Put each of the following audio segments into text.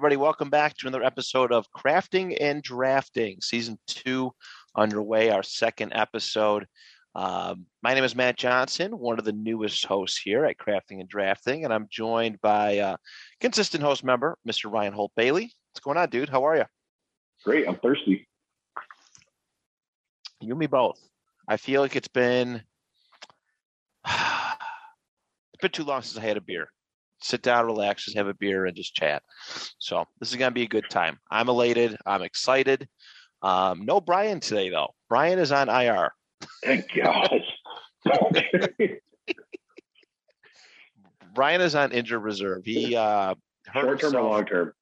Everybody. Welcome back to another episode of Crafting and Drafting, season two underway, our second episode. Um, my name is Matt Johnson, one of the newest hosts here at Crafting and Drafting, and I'm joined by uh, consistent host member, Mr. Ryan Holt Bailey. What's going on, dude? How are you? Great. I'm thirsty. You and me both. I feel like it's been it's been too long since I had a beer sit down, relax, just have a beer and just chat. So this is going to be a good time. I'm elated. I'm excited. Um, no Brian today though. Brian is on IR. Thank God. Brian is on injured reserve. He uh, short term or long term.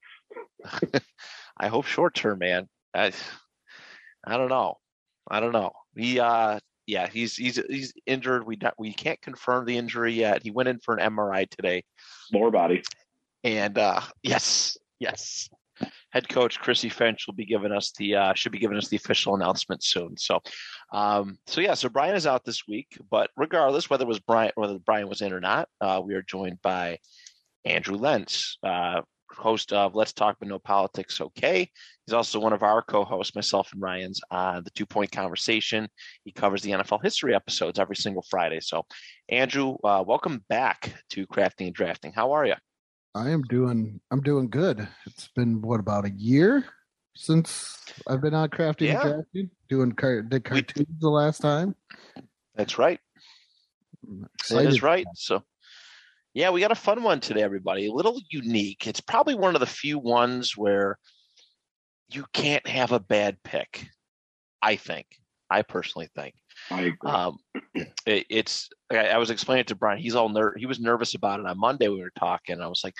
I hope short term, man. I, I don't know. I don't know. He uh, yeah, he's he's he's injured. We not, we can't confirm the injury yet. He went in for an MRI today. Lower body. And uh, yes, yes. Head coach Chrissy Finch will be giving us the uh, should be giving us the official announcement soon. So, um, so yeah, so Brian is out this week, but regardless whether it was Brian whether Brian was in or not, uh, we are joined by Andrew Lentz, uh, host of Let's Talk But No Politics Okay. He's also one of our co-hosts, myself and Ryan's, on the Two Point Conversation. He covers the NFL history episodes every single Friday. So, Andrew, uh, welcome back to Crafting and Drafting. How are you? I am doing. I'm doing good. It's been what about a year since I've been on Crafting Yeah. and Drafting, doing car- did cartoons the last time. That's right. That is right. So, yeah, we got a fun one today, everybody. A little unique. It's probably one of the few ones where you can't have a bad pick. I think. I personally think. I agree. Um, it, it's. I, I was explaining it to Brian. He's all ner- He was nervous about it on Monday. We were talking. And I was like,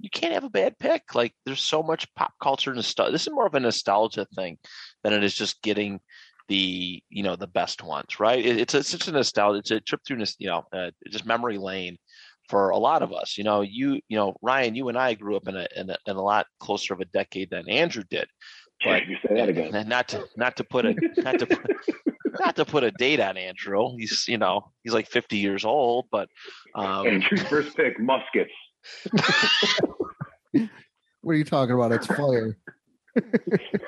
you can't have a bad pick. Like, there's so much pop culture nostalgia. This is more of a nostalgia thing than it is just getting the you know the best ones, right? It, it's a, it's just a nostalgia. It's a trip through you know uh, just memory lane for a lot of us. You know, you you know Ryan, you and I grew up in a in a, in a lot closer of a decade than Andrew did. Can't you say that again? And not to not to put a not to put, not to put a date on Andrew. He's you know he's like 50 years old, but um, Andrew's first pick, muskets. What are you talking about? It's fire.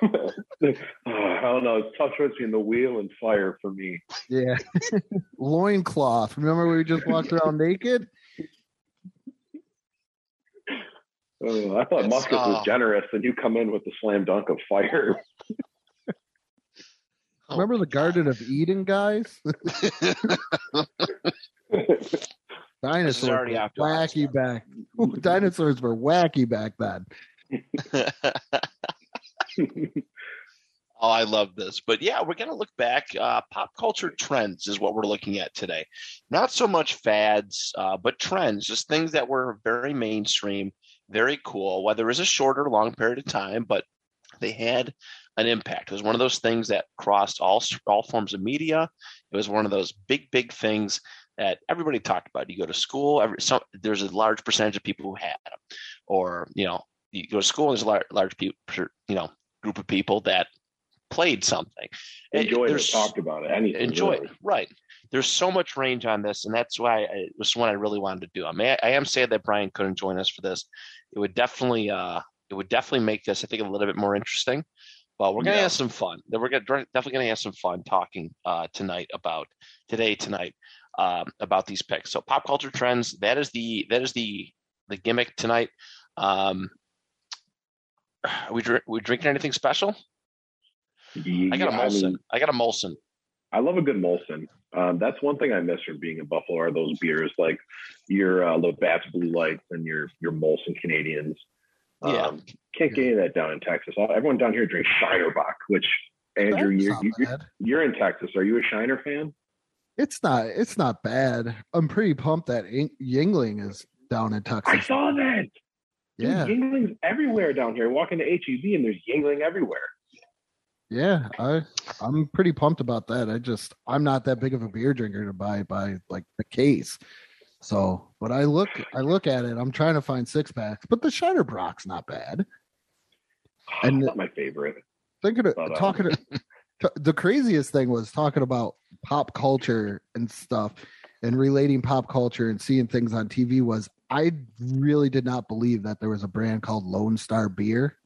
Oh, I don't know. It's tough choice between the wheel and fire for me. Yeah. Loincloth. Remember we just walked around naked? Oh, I thought It's, muskets uh, was generous, and you come in with the slam dunk of fire. Oh Remember the my Garden of Eden guys? Dinosaurs were off to a wacky back. Dinosaurs were wacky back then. Oh, I love this. But yeah, we're going to look back. Uh, pop culture trends is what we're looking at today. Not so much fads, uh, but trends, just things that were very mainstream, very cool, whether it was a short or long period of time, but they had an impact. It was one of those things that crossed all all forms of media. It was one of those big, big things that everybody talked about. You go to school, every, some, there's a large percentage of people who had them, or you know, you go to school, and there's a large, large people, you know, group of people that played something. It- Enjoy it. there's- Talked about it. Anything. enjoy really. it. Right. There's so much range on this, and that's why I, it was one I really wanted to do. I mean, I, I am sad that Brian couldn't join us for this. It would definitely, uh, it would definitely make this, I think, a little bit more interesting. But we're gonna Yeah. have some fun. Then We're gonna definitely gonna have some fun talking uh, tonight about today tonight um, about these picks. So pop culture trends. That is the that is the the gimmick tonight. Um, are we we drinking anything special? I got a Yeah, Molson. mean, I got a Molson. I love a good Molson. Um, that's one thing I miss from being in Buffalo are those beers like your uh, Labatt's Blue Lights and your your Molson Canadians. Um, Yeah. can't get any of that down in Texas. Everyone down here drinks Shiner Bock, which Andrew, you're, you- you're you're in Texas. Are you a Shiner fan? It's not. It's not bad. I'm pretty pumped that Yuengling is down in Texas. I saw that. Dude, Yeah, Yuengling's everywhere down here. Walk into HEB and there's Yuengling everywhere. Yeah. I I'm pretty pumped about that. I just I'm not that big of a beer drinker to buy by like the case. So, but I look I look at it. I'm trying to find six packs, but the Shiner Bock's not bad. And- And not my favorite. Thinking of But, talking to, the craziest thing was talking about pop culture and stuff and relating pop culture and seeing things on TV was I really did not believe that there was a brand called Lone Star Beer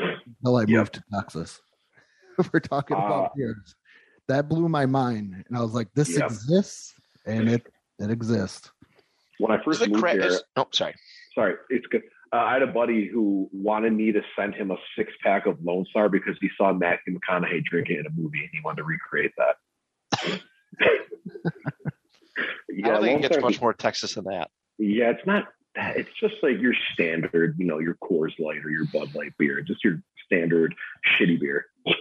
until I Yep. moved to Texas. We're talking Uh, about beers. That blew my mind. And I was like, this Yep. exists and it it exists. When I first the moved cra- here, is- oh, sorry. sorry, it's good. Uh, I had a buddy who wanted me to send him a six pack of Lone Star because he saw Matthew McConaughey drinking it in a movie and he wanted to recreate that. I don't think Lone it gets Star's- much more Texas than that. Yeah, it's not. It's just like your standard, you know, your Coors Light or your Bud Light beer, just your standard shitty beer.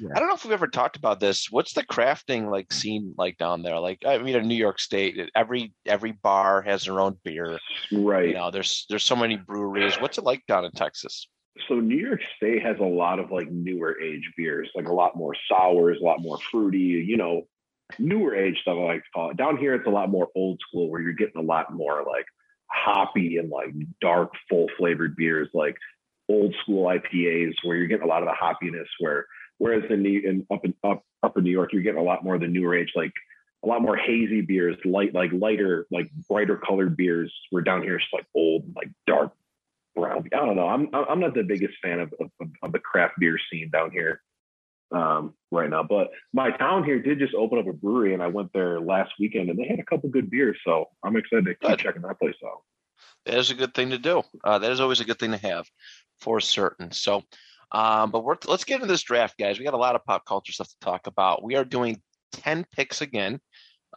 I don't know if we've ever talked about this. What's the crafting like scene like down there? Like, I mean, in New York State, every every bar has their own beer. Right. You know, there's there's so many breweries. What's it like down in Texas? So New York State has a lot of like newer age beers, like a lot more sours, a lot more fruity, you know, newer age stuff I like to call it. Down here it's a lot more old school where you're getting a lot more like hoppy and like dark, full flavored beers, like old school IPAs where you're getting a lot of the hoppiness where whereas in the in up in up up in New York, you're getting a lot more of the newer age, like a lot more hazy beers, light like lighter, like brighter colored beers. Where down here it's like old, like dark brown. I don't know. I'm I'm not the biggest fan of of, of the craft beer scene down here um, right now. But my town here did just open up a brewery, and I went there last weekend, and they had a couple good beers. So I'm excited to keep Good. checking that place out. That is a good thing to do. Uh, that is always a good thing to have, for certain. So, um, but we're, let's get into this draft, guys. We got a lot of pop culture stuff to talk about. We are doing ten picks again,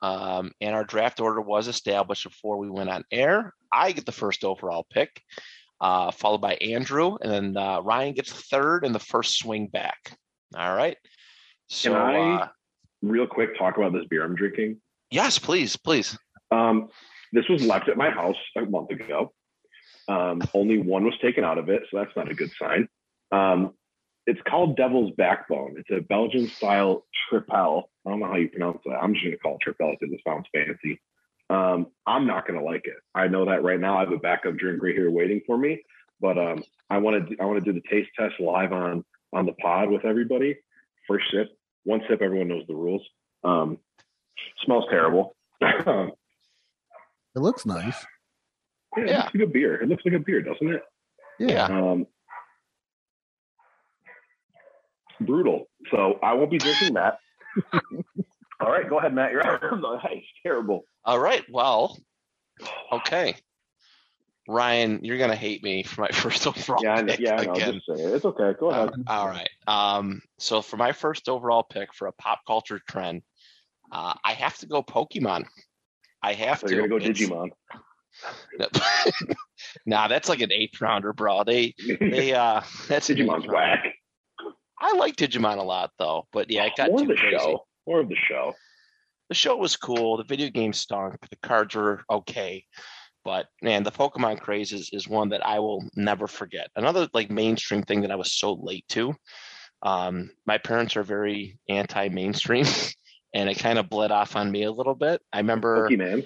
um, and our draft order was established before we went on air. I get the first overall pick, uh, followed by Andrew, and then uh, Ryan gets third and the first swing back. All right. So, I- uh, Real quick, talk about this beer I'm drinking. yes, please, please. Um, this was left at my house a month ago. Um, only one was taken out of it, so that's not a good sign. Um, it's called Devil's Backbone. It's a Belgian style tripel. I don't know how you pronounce that. I'm just going to call it tripel because it sounds fancy. Um, I'm not going to like it. I know that right now. I have a backup drink right here waiting for me, but um, I want to I want to do the taste test live on on the pod with everybody. First sip, one sip. Everyone knows the rules. Um, smells terrible. Um, It looks nice. Yeah, it Yeah. looks like a beer. It looks like a beer, doesn't it? Yeah. Um, brutal. So I won't be drinking that. All right, go ahead, Matt. You're out. It's terrible. All right. Well, okay. Ryan, you're gonna hate me for my first overall Yeah, pick yeah, again. Just say it. It's okay. Go ahead. Uh, all right. Um, so for my first overall pick for a pop culture trend, uh, I have to go Pokemon. I have so to. you're gonna go It's- Digimon. nah, that's like an eighth rounder, bro. They they uh that's Digimon's whack. I like Digimon a lot though, but yeah, it got More too the crazy. show. More of the show. the show was cool. The video game stunk. The cards were okay. But man, the Pokemon craze is, is one that I will never forget. Another like mainstream thing that I was so late to. Um, my parents are very anti-mainstream, and it kind of bled off on me a little bit. I remember Pokemon.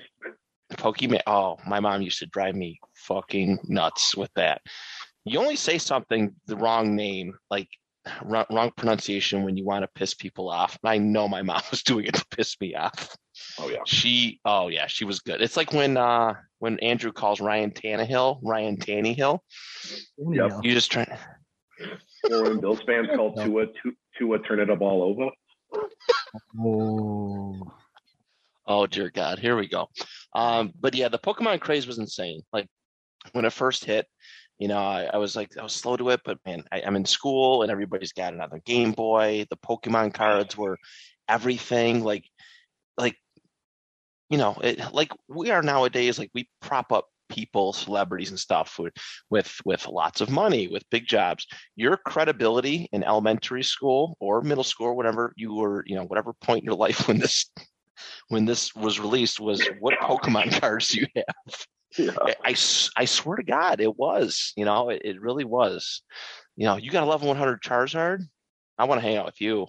Pokemon. Oh, my mom used to drive me fucking nuts with that. You only say something the wrong name, like wrong, wrong pronunciation, when you want to piss people off. I know my mom was doing it to piss me off. Oh yeah. She, oh yeah, she was good. It's like when uh when Andrew calls Ryan Tannehill Ryan Tannehill. Yep. You just try. Or when Bills fans called Tua Tua, Tua turn it up all over. Oh, Oh dear God, here we go. Um, but yeah, the Pokemon craze was insane. Like when it first hit, you know, I, I was like, I was slow to it, but man, I, I'm in school and everybody's got another Game Boy. The Pokemon cards were everything like like you know it, like we are nowadays like we prop up people celebrities and stuff with with with lots of money with big jobs your credibility in elementary school or middle school or whatever you were you know whatever point in your life when this when this was released was what pokemon cards do you have Yeah. I, I, swear to God, it was. You know, it, it really was. You know, you got a level 100 Charizard. I want to hang out with you.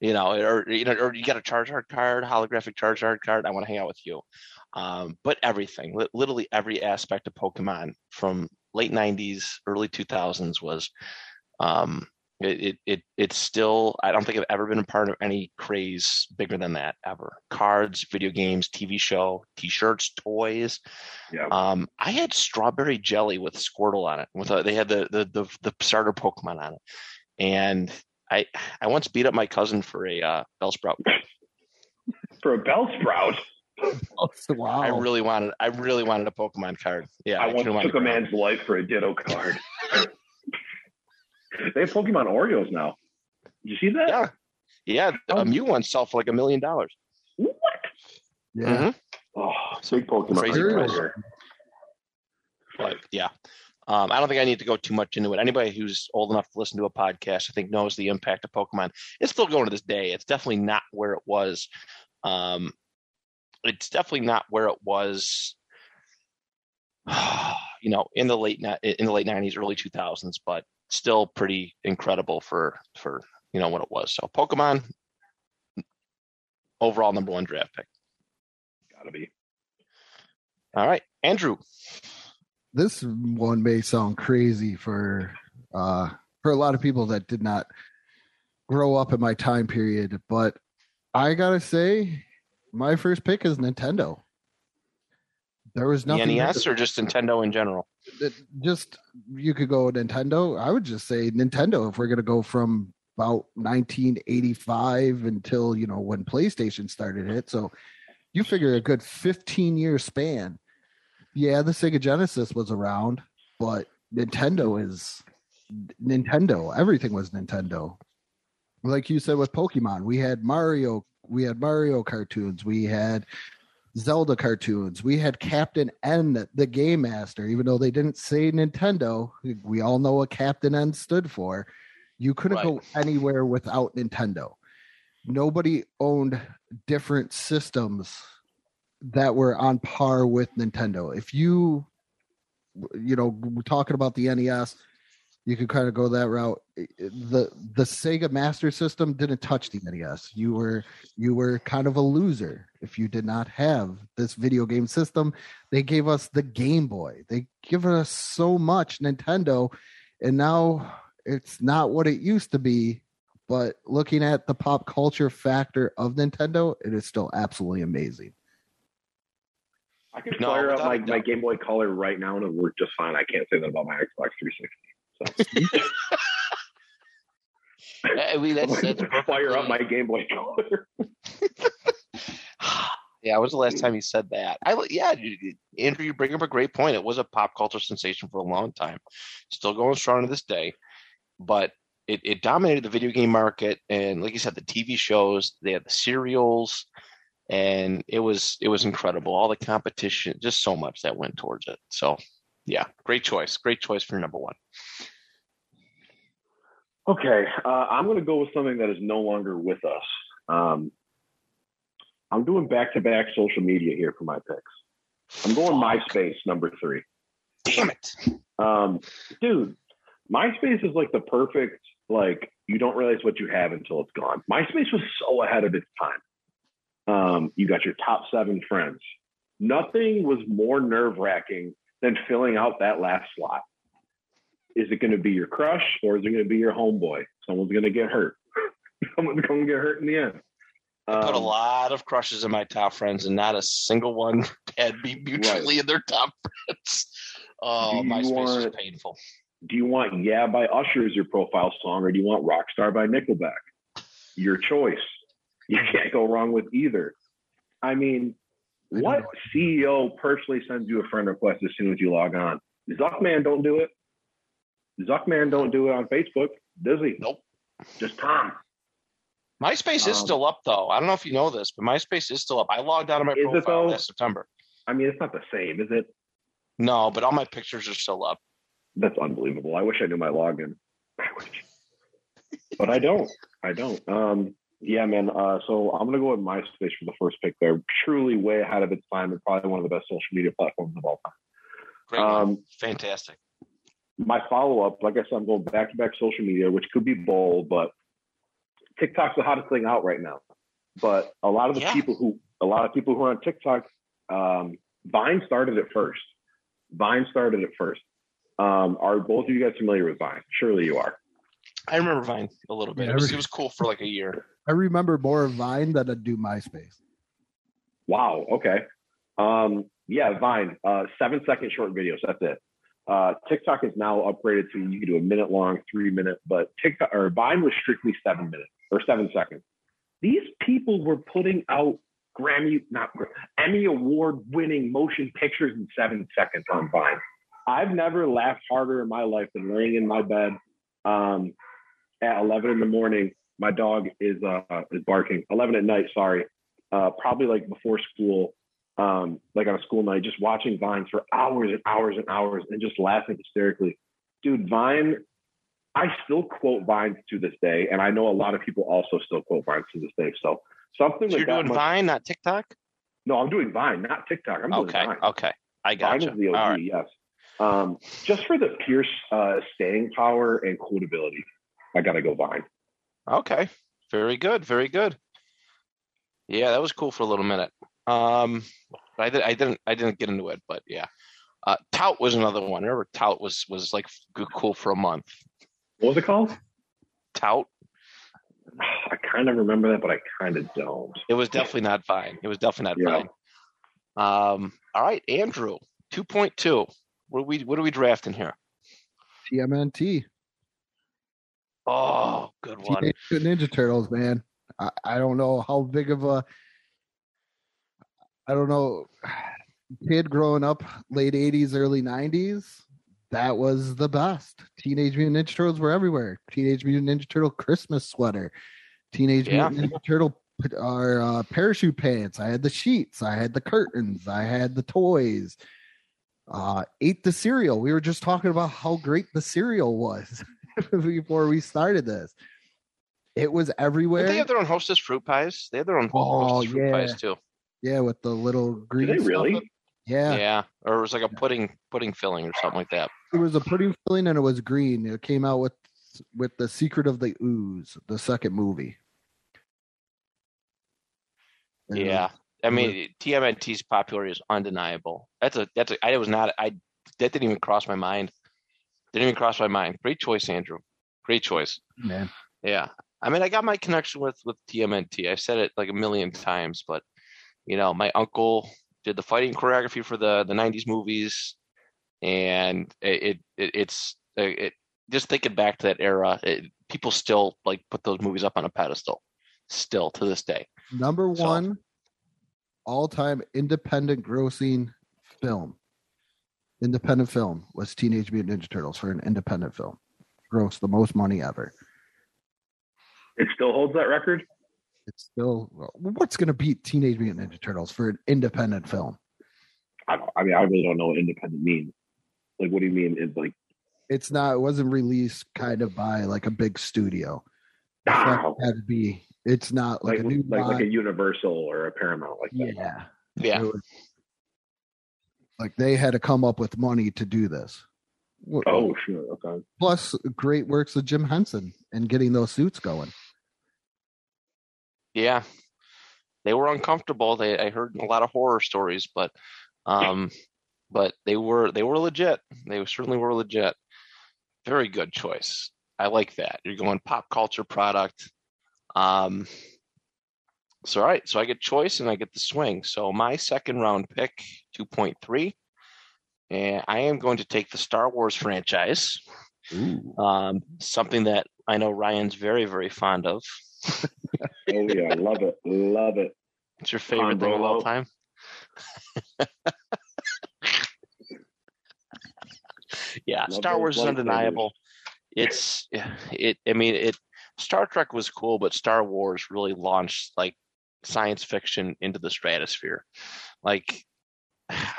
You know, or you know, or you got a Charizard card, holographic Charizard card. I want to hang out with you. Um, but everything, li- literally every aspect of Pokemon from late 90s, early 2000s was. Um, it, it it it's still. I don't think I've ever been a part of any craze bigger than that ever. Cards, video games, TV show, T-shirts, toys. Yeah. Um, I had strawberry jelly with Squirtle on it. With a, they had the, the the the starter Pokemon on it, and I I once beat up my cousin for a uh, Bellsprout. For a Bellsprout, wow. I really wanted I really wanted a Pokemon card. Yeah, I once took a grow man's life for a Ditto card. they have Pokemon Oreos now. Did you see that? Yeah, yeah. Oh. A Mew one sell for like a million dollars. What? yeah. Mhm. Oh, big Pokemon. Crazy right price. But yeah, um, I don't think I need to go too much into it. Anybody who's old enough to listen to a podcast, I think, knows the impact of Pokemon. It's still going to this day. It's definitely not where it was. Um, it's definitely not where it was. You know, in the late in the late nineties, early two thousands, but still pretty incredible for for you know what it was. So Pokemon, overall number one draft pick. Gotta be. All right, Andrew. this one may sound crazy for uh for a lot of people that did not grow up in my time period but i gotta say my first pick is nintendo there was The nothing NES or just Nintendo in general? just you could go nintendo. I would just say nintendo if we're gonna go from about 1985 until you know when playstation started it. So you figure a good 15 year span. Yeah the sega genesis was around but nintendo is nintendo everything was nintendo. Like you said with pokemon we had mario we had mario cartoons we had zelda cartoons we had captain n the game master even though they didn't say nintendo we all know what captain n stood for you couldn't Right. go anywhere without nintendo nobody owned different systems that were on par with Nintendo. If you, you know, we're talking about the NES, you could kind of go that route. The the Sega Master System didn't touch the NES. You were you were kind of a loser if you did not have this video game system. They gave us the Game Boy. They give us so much Nintendo, and now it's not what it used to be. But looking at the pop culture factor of Nintendo, it is still absolutely amazing. I could No, fire up without my, my. Game Boy Color right now and it would work just fine. I can't say that about my Xbox 360. I mean, that's, that's fire up my Game Boy Color. yeah, was the last time he said that? I yeah, Andrew, you bring up a great point. It was a pop culture sensation for a long time, still going strong to this day, but it, it dominated the video game market. And like you said, the TV shows, they had the serials, and it was it was incredible. All the competition, just so much that went towards it. So yeah, great choice, great choice for number one. Okay, uh, I'm going to go with something that is no longer with us. Um, I'm doing back to back social media here for my picks. I'm going. MySpace number three. Damn it! Um, dude, MySpace is like the perfect, like, you don't realize what you have until it's gone. MySpace was so ahead of its time. Um, you got your top seven friends. Nothing was more nerve wracking than filling out that last slot. Is it going to be your crush or is it going to be your homeboy? Someone's going to get hurt. Someone's going to get hurt in the end. I put a Um, lot of crushes in my top friends, and not a single one had me mutually in their top friends. Oh, my space is painful. do you want Yeah by Usher as your profile song or do you want Rockstar by Nickelback? Your choice. You can't go wrong with either. I mean, I what know. CEO personally sends you a friend request as soon as you log on? Zuckman don't do it. Zuckman don't do it on Facebook, does he? Nope. Just Tom. MySpace is Um, still up though. I don't know if you know this, but MySpace is still up. I logged out of my Is profile last September. I mean, it's not the same, is it? No, but all my pictures are still up. That's unbelievable. I wish I knew my login. I wish. but I don't. I don't. Um, yeah, man. Uh, so I'm gonna go with MySpace for the first pick there. Truly way ahead of its time and probably one of the best social media platforms of all time. Great. Um, fantastic. my follow up, like I said, I'm going back to back social media, which could be bold, but TikTok's the hottest thing out right now. But a lot of the Yeah. people who, a lot of people who are on TikTok, um, Vine started it first. Vine started it first. Um, are both of you guys familiar with Vine? Surely you are. I remember Vine a little bit. Yeah, it, was, every- it was cool for like a year. I remember more of Vine than I do MySpace. Wow. Okay. Um, yeah, Vine, uh, seven second short videos. That's it. Uh, TikTok is now upgraded to you can do a minute long, three minute, but TikTok or Vine was strictly seven minutes or seven seconds. These people were putting out Grammy, not Emmy award winning motion pictures in seven seconds on Vine. I've never laughed harder in my life than laying in my bed um, at 11 in the morning. My dog is uh, is barking. 11 at night. Sorry, uh, probably like before school, um, like on a school night, just watching Vines for hours and hours and hours and just laughing hysterically. Dude, Vine, I still quote Vines to this day, and I know a lot of people also still quote Vines to this day. So something So like you're that. doing must- Vine, not TikTok? no, I'm doing Vine, not TikTok. I'm doing Okay, Vine. okay. I Vine got is the you. OG, All right. yes. Um, just for the Pierce uh, staying power and quotability, I gotta go Vine. Okay. Very good. Very good. Yeah, that was cool for a little minute. Um, I did. I didn't. I didn't get into it, but yeah. Uh, Tout was another one. Remember, Tout was was like cool for a month. What was it called? Tout. I kind of remember that, but I kind of don't. It was definitely not Vine. It was definitely not Yeah. Vine. Um. All right, Andrew. Two point two. What are we? What are we drafting here? TMNT. Oh, good one. Teenage Ninja Turtles, man. I, I don't know how big of a I don't know kid growing up late 80s, early 90s. That was the best. Teenage Mutant Ninja Turtles were everywhere. Teenage Mutant Ninja Turtle Christmas sweater. Teenage Yeah. Mutant Ninja Turtle our uh, parachute pants. I had the sheets. I had the curtains. I had the toys. Uh, ate the cereal. We were just talking about how great the cereal was before we started this. It was everywhere. Did they have their own Hostess fruit pies? They had their own Oh, Hostess fruit pies too. yeah, with the little green. they really? Yeah, Yeah. or it was like a pudding pudding filling or something like that. It was a pudding filling and it was green. It came out with with the Secret of the Ooze, the second movie. And Yeah, I mean TMNT's popularity is undeniable. That's a that's a I was not I that didn't even cross my mind. Didn't even cross my mind. Great choice, Andrew. Great choice. man. Yeah, I mean I got my connection with with TMNT. I've said it like a million times, but you know my uncle did the fighting choreography for the the '90s movies, and it, it, it's uh, it just thinking back to that era. It, people still like put those movies up on a pedestal, still to this day. Number So- one all time independent grossing film. Independent film was Teenage Mutant Ninja Turtles for an independent film. Grossed the most money ever. It still holds that record. It's still what's gonna beat Teenage Mutant Ninja Turtles for an independent film? I, don't, I mean, I really don't know what independent means. Like, what do you mean? It's like, It's not it wasn't released kind of by like a big studio. The wow. it had to be it's not like, like, a new like, like a. Universal or a Paramount, like that. yeah. Yeah, was- like they had to come up with money to do this. Oh, sure. Okay. Plus, great works of Jim Henson and getting those suits going. yeah. They were uncomfortable. They I heard a lot of horror stories, but um, but they were they were legit. They certainly were legit. Very good choice. I like that. You're going pop culture product. Um, so all right, so I get choice and I get the swing. So my second round pick, two point three, and I am going to take the Star Wars franchise. Um, something that I know Ryan's very very fond of. Oh yeah, love it, love it. It's your favorite thing of all time. yeah, Love Star Wars is undeniable. It's it. I mean, it. Star Trek was cool, but Star Wars really launched like science fiction into the stratosphere. Like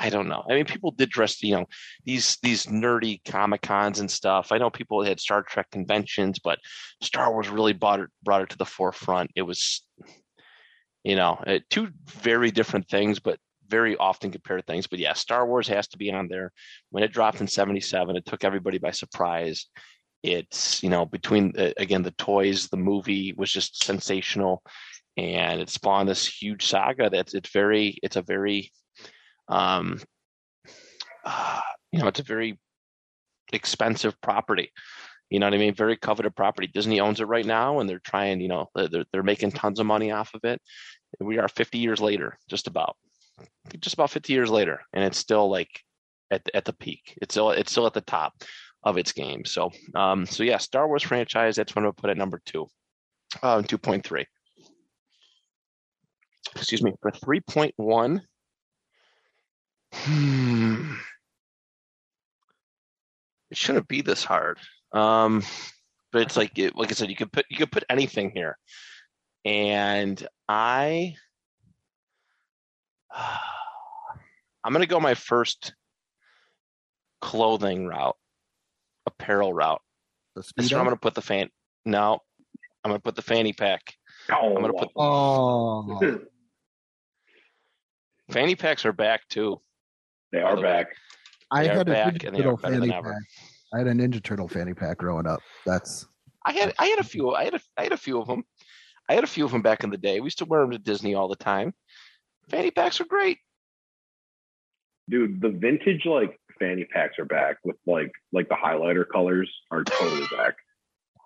I don't know. I mean, people did dress, you know, these these nerdy comic cons and stuff. I know people had Star Trek conventions, but Star Wars really brought it brought it to the forefront. It was, you know, uh, two very different things, but very often compared things. But yeah, Star Wars has to be on there. When it dropped in '77, it took everybody by surprise. It's you know between uh, again the toys, the movie was just sensational, and it spawned this huge saga. That's it's very it's a very um, uh, you know, it's a very expensive property. You know what I mean? Very coveted property. Disney owns it right now, and they're trying. You know, they're they're making tons of money off of it. We are 50 years later, just about, just about 50 years later, and it's still like at the, at the peak. It's still it's still at the top of its game. So, um, so yeah, Star Wars franchise. That's when I put at number two, uh, 2.3. Excuse me for 3.1. Hmm. It shouldn't be this hard. Um, but it's like it, like I said, you could put you could put anything here, and I I'm gonna go my first clothing route, apparel route. This is where I'm gonna put the fan. No, I'm gonna put the fanny pack. Oh, I'm gonna put Oh, fanny packs are back too. they are the way. back. I are had a back Ninja and they are Turtle fanny ever. pack. I had a Ninja Turtle fanny pack growing up. That's I had I had a few I had a I had a few of them. I had a few of them back in the day. We used to wear them to Disney all the time. Fanny packs are great. Dude, the vintage like fanny packs are back with like like the highlighter colors are totally back.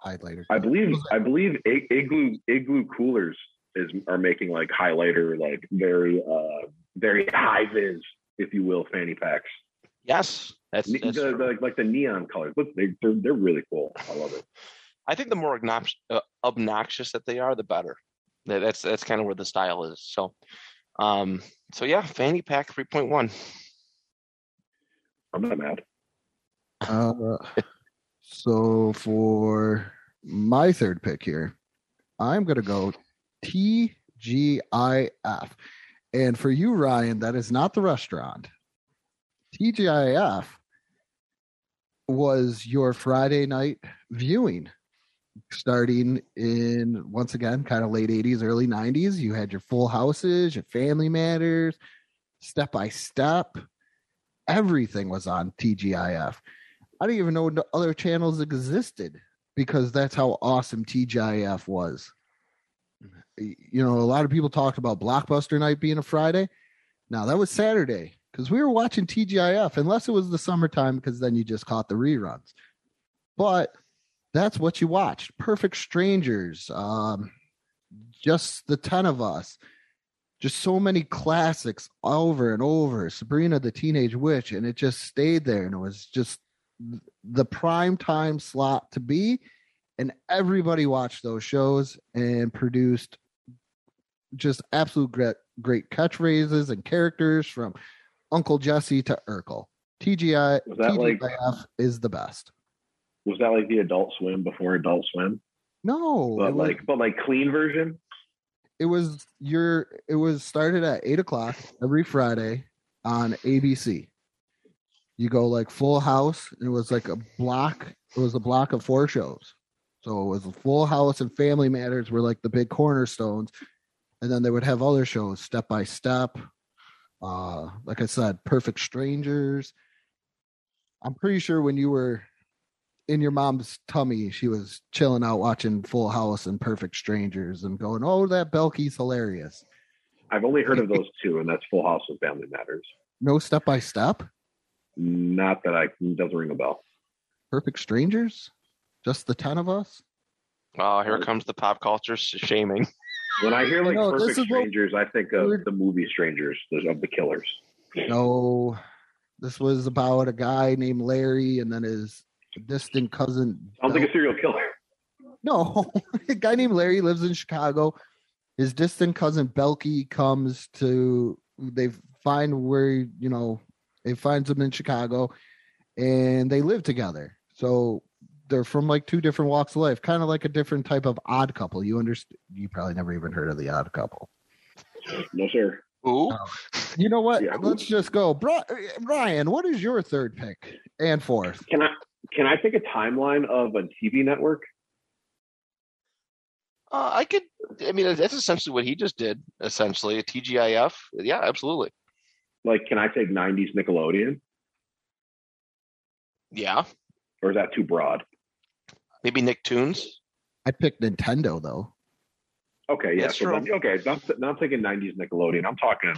highlighter. I believe I believe I- igloo igloo coolers is are making like highlighter like very uh very high vis if you will fanny packs. Yes, that's, Ne- that's the, true. the, like the neon colors. Look, they, they're they're really cool. I love it. I think the more obnoxious, uh, obnoxious that they are, the better. That's that's kind of where the style is. So, um, so yeah, fanny pack three point one. I'm not mad. Uh, so for my third pick here, I'm gonna go TGIF, and for you, Ryan, that is not the restaurant. TGIF was your Friday night viewing, starting in once again kind of late 80s, early 90s. You had your Full Houses, your Family Matters, Step by Step. Everything was on TGIF. I didn't even know no other channels existed because that's how awesome TGIF was. You know, a lot of people talked about Blockbuster night being a Friday. Now that was Saturday because we were watching TGIF, unless it was the summertime, because then you just caught the reruns. But that's what you watched. Perfect Strangers, um, just the ten of us, just so many classics over and over. Sabrina the Teenage Witch, and it just stayed there, and it was just the prime time slot to be and everybody watched those shows and produced just absolute great great catchphrases and characters from Uncle Jesse to Urkel. TGI that like- is the best. Was that like the Adult Swim before Adult Swim? No, But it was, like but like clean version? it was your it was started at eight o'clock every Friday on ABC. You go like full house, and it was like a block. It was a block of four shows. So it was a full house and family matters were like the big cornerstones. And then they would have other shows, step by step. Uh, like I said, perfect strangers. I'm pretty sure when you were in your mom's tummy, she was chilling out watching Full House and Perfect Strangers and going, "Oh, that Balki's hilarious." I've only heard of those two, and that's Full House and Family Matters. No step by step, Not that I doesn't ring a bell. Perfect Strangers, just the ten of us. Oh, here comes the pop culture shaming. When I hear like No, this Perfect is what- Strangers, I think of We're- the movie Strangers of the Killers. No, this was about a guy named Larry and then his distant cousin. Sounds like a serial killer. No, a guy named Larry lives in Chicago. His distant cousin Balki comes to. They find where you know they find him in Chicago, and they live together. So they're from like two different walks of life, kind of like a different type of odd couple. You understand? You probably never even heard of the odd couple. No, sir. Ooh. Oh. Um, you know what? Yeah. Let's just go. Bri- Ryan, what is your third pick and fourth? Can I can I take a timeline of a TV network? Uh, I could. I mean, that's essentially what he just did. Essentially, a TGIF. Yeah, absolutely. Like, can I take '90s Nickelodeon, Yeah, or is that too broad? maybe Nicktoons. I picked Nintendo though. Okay, yeah. That's so true. then- okay, now, now I'm thinking '90s Nickelodeon. I'm talking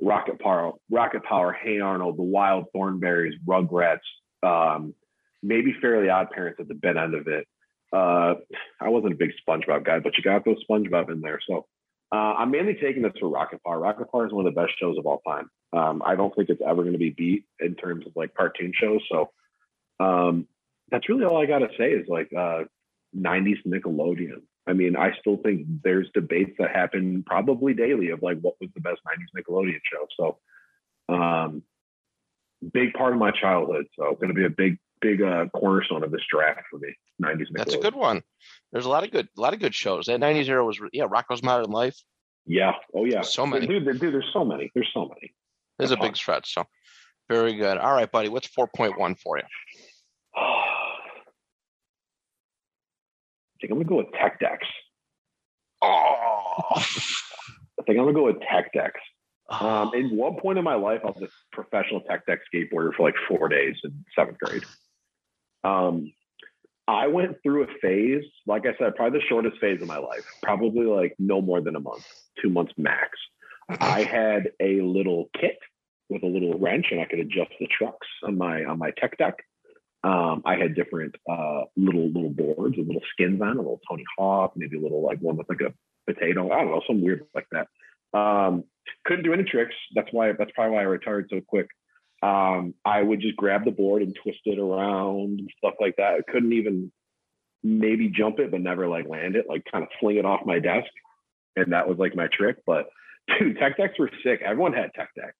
Rocket Power, Rocket Power, Hey Arnold, The Wild Thornberrys, Rugrats, um, maybe Fairly Odd Parents at the bed end of it. Uh, I wasn't a big SpongeBob guy, but you got those SpongeBob in there. So uh, I'm mainly taking this for Rocket Power. Rocket Power is one of the best shows of all time. Um, I don't think it's ever going to be beat in terms of like cartoon shows. So um, that's really all I got to say is like uh, 90s Nickelodeon. I mean, I still think there's debates that happen probably daily of like what was the best 90s Nickelodeon show. So, um, big part of my childhood. So, going to be a big, big uh, cornerstone of this draft for me. 90s That's a good one. There's a lot of good, a lot of good shows. That '90s era was, yeah, Rocko's Modern Life. Yeah. Oh, yeah. So many. Dude, dude, dude, there's so many. There's so many. There's a Uh-huh. big stretch. So, very good. All right, buddy. What's 4.1 for you? I think I'm going to go with Tech Decks. Oh, I think I'm going to go with Tech Decks. Um, at one point in my life, I was a professional tech deck skateboarder for like four days in seventh grade. Um, I went through a phase, like I said, probably the shortest phase of my life, probably like no more than a month, two months max. I had a little kit with a little wrench, and I could adjust the trucks on my on my tech deck. Um, I had different uh, little little boards with little skins on, a little Tony Hawk, maybe a little like one with like a potato. I don't know, some weird like that. Um, couldn't do any tricks. That's why that's probably why I retired so quick. Um, I would just grab the board and twist it around and stuff like that. I couldn't even maybe jump it, but never like land it, like kind of fling it off my desk. And that was like my trick. But dude, tech decks were sick. Everyone had tech decks.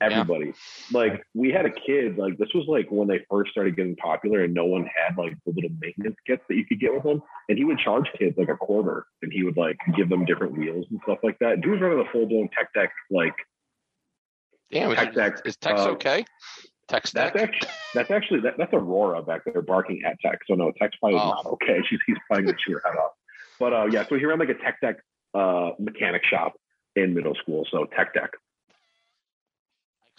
Everybody. Like we had a kid, like this was like when they first started getting popular and no one had like the little maintenance kits that you could get with them. And he would charge kids like a quarter and he would like give them different wheels and stuff like that. Dude was running a full blown tech deck like damn. Is, Tech Deck, is Tex uh, okay? Tex That's Deck. actually that's actually that, that's Aurora back there barking at Tech. So no, Tech's probably Oh. not okay. She's he's probably gonna chew her head off. But uh, yeah, so he ran like a Tech Deck uh, mechanic shop in middle school. So Tech Deck.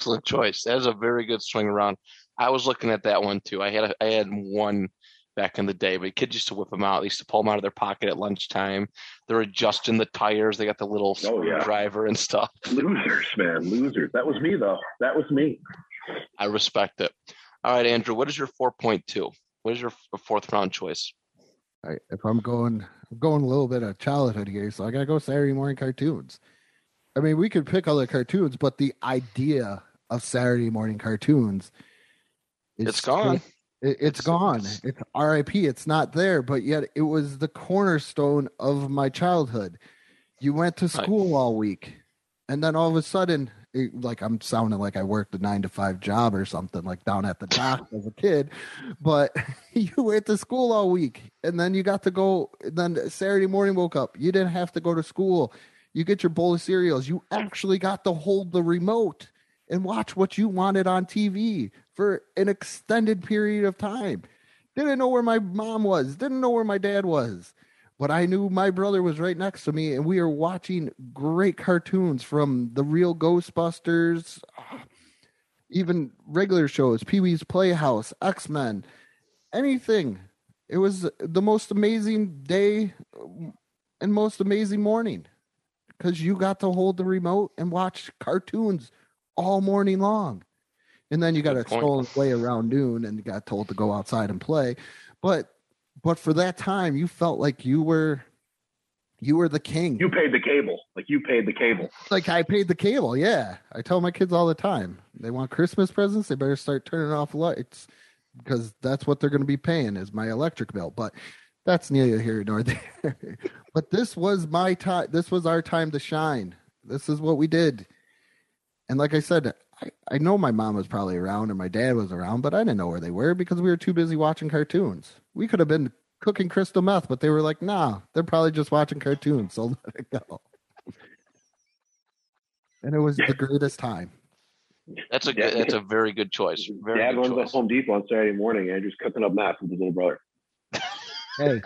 Excellent choice. That is a very good swing around. I was looking at that one too. I had a, I had one back in the day, but kids used to whip them out. They used to pull them out of their pocket at lunchtime. They're adjusting the tires. They got the little Oh, yeah. screwdriver and stuff. Losers, man, losers. That was me though. That was me. I respect it. All right, Andrew, what is your 4.2? What is your fourth round choice? I, if I'm going, I'm going a little bit of childhood here, so I gotta go Saturday morning cartoons. I mean, we could pick other cartoons, but the idea of Saturday morning cartoons, is It's gone. It, it's It's- gone. it's- It's RIP. It's not there, but yet it was the cornerstone of my childhood. You went to school all week, and then all of a sudden, it, like I'm sounding like I worked a nine to five job or something, like down at the dock as a kid. But you went to school all week, and then you got to go. Then Saturday morning, woke up. You didn't have to go to school. You get your bowl of cereals. You actually got to hold the remote and watch what you wanted on TV for an extended period of time. Didn't know where my mom was, didn't know where my dad was. But I knew my brother was right next to me, and we were watching great cartoons from the real Ghostbusters, even regular shows, Pee Wee's Playhouse, X Men, anything. It was the most amazing day and most amazing morning because you got to hold the remote and watch cartoons all morning long. And then you got Good to point. stolen away around noon and you got told to go outside and play. But but for that time you felt like you were you were the king. You paid the cable. Like you paid the cable. like I paid the cable, yeah. I tell my kids all the time. They want Christmas presents, they better start turning off lights because that's what they're gonna be paying is my electric bill. But that's neither here nor there. but this was my time this was our time to shine. This is what we did. And like I said, I, I know my mom was probably around and my dad was around, but I didn't know where they were because we were too busy watching cartoons. We could have been cooking crystal meth, but they were like, nah, they're probably just watching cartoons, so let it go. And it was the greatest time. That's a good, that's a very good choice. Very Dad good runs choice. up Home Depot on Saturday morning. Andrew's cooking up meth with his little brother. Hey,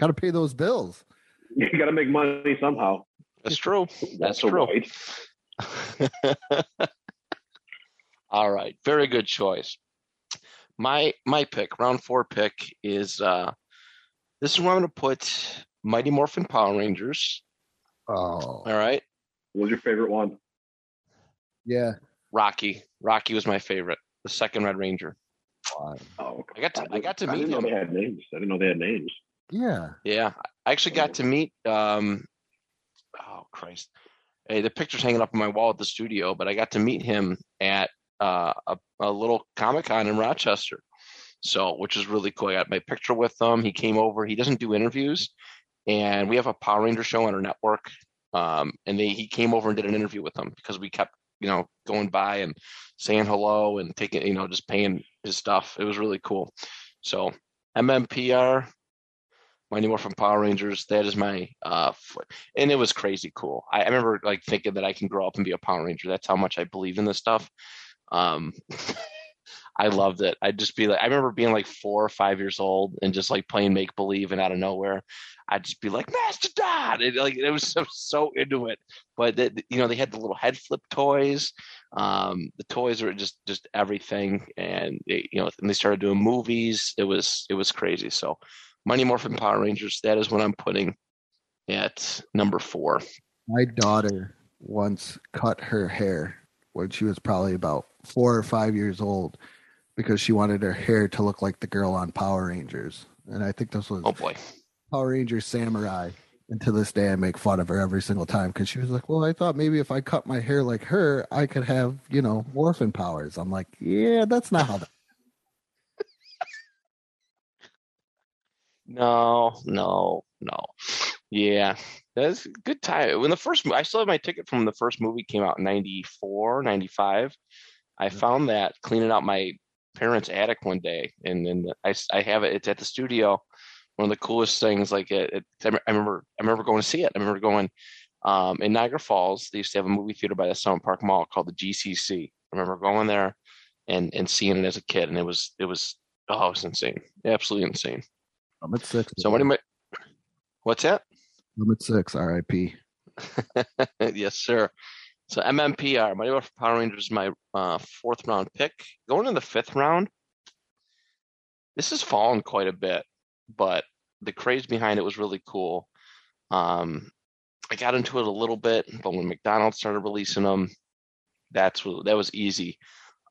got to pay those bills. You got to make money somehow. That's true. That's so true. right. All right, very good choice. My my pick, round four pick is uh this is where I'm gonna put Mighty Morphin Power Rangers. Oh, All right. What was your favorite one? yeah. Rocky. Rocky was my favorite. The second Red Ranger. Oh, I got to I got to I meet didn't know they had names. I didn't know they had names. Yeah. Yeah. I actually got to meet um oh Christ. The picture's hanging up on my wall at the studio, but I got to meet him at uh, a, a little Comic Con in Rochester. So, which is really cool. I got my picture with him. He came over. He doesn't do interviews, and we have a Power Ranger show on our network. Um, and they, he came over and did an interview with them because we kept, you know, going by and saying hello and taking, you know, just paying his stuff. It was really cool. So, MMPR, Mighty Morphin Power Rangers. That is my uh, and it was crazy cool. I, I remember like thinking that I can grow up and be a Power Ranger. That's how much I believe in this stuff. Um, I loved it. I'd just be like, I remember being like four or five years old and just like playing make believe, and out of nowhere, I'd just be like, Master. It, like it was so, so into it. But that you know, they had the little head flip toys. Um, the toys were just just everything, and it, you know, and they started doing movies. It was it was crazy. So, Mighty Morphin Power Rangers. That is what I'm putting at number four. My daughter once cut her hair when she was probably about four or five years old because she wanted her hair to look like the girl on Power Rangers. And I think this was Oh boy. Power Rangers Samurai. And to this day, I make fun of her every single time because she was like, Well, I thought maybe if I cut my hair like her, I could have, you know, morphin powers. I'm like, Yeah, that's not how that. No, no, no. Yeah, that's a good time. When the first, I still have my ticket from the first movie came out in 94, 95. I found that cleaning out my parents' attic one day, and then I have it. It's at the studio. One of the coolest things, like it, it, I I remember, I remember going to see it. I remember going um, in Niagara Falls. They used to have a movie theater by the Summit Park Mall called the GCC. I remember going there and and seeing it as a kid, and it was it was oh, it was insane, absolutely insane. I'm at six. So what am I? What's that? I'm at six, RIP. yes, sir. So MMPR, Mighty Morphin Power Rangers, is my uh, fourth round pick. Going in the fifth round, this has fallen quite a bit, but the craze behind it was really cool. Um, I got into it a little bit, but when McDonald's started releasing them, that's that was easy.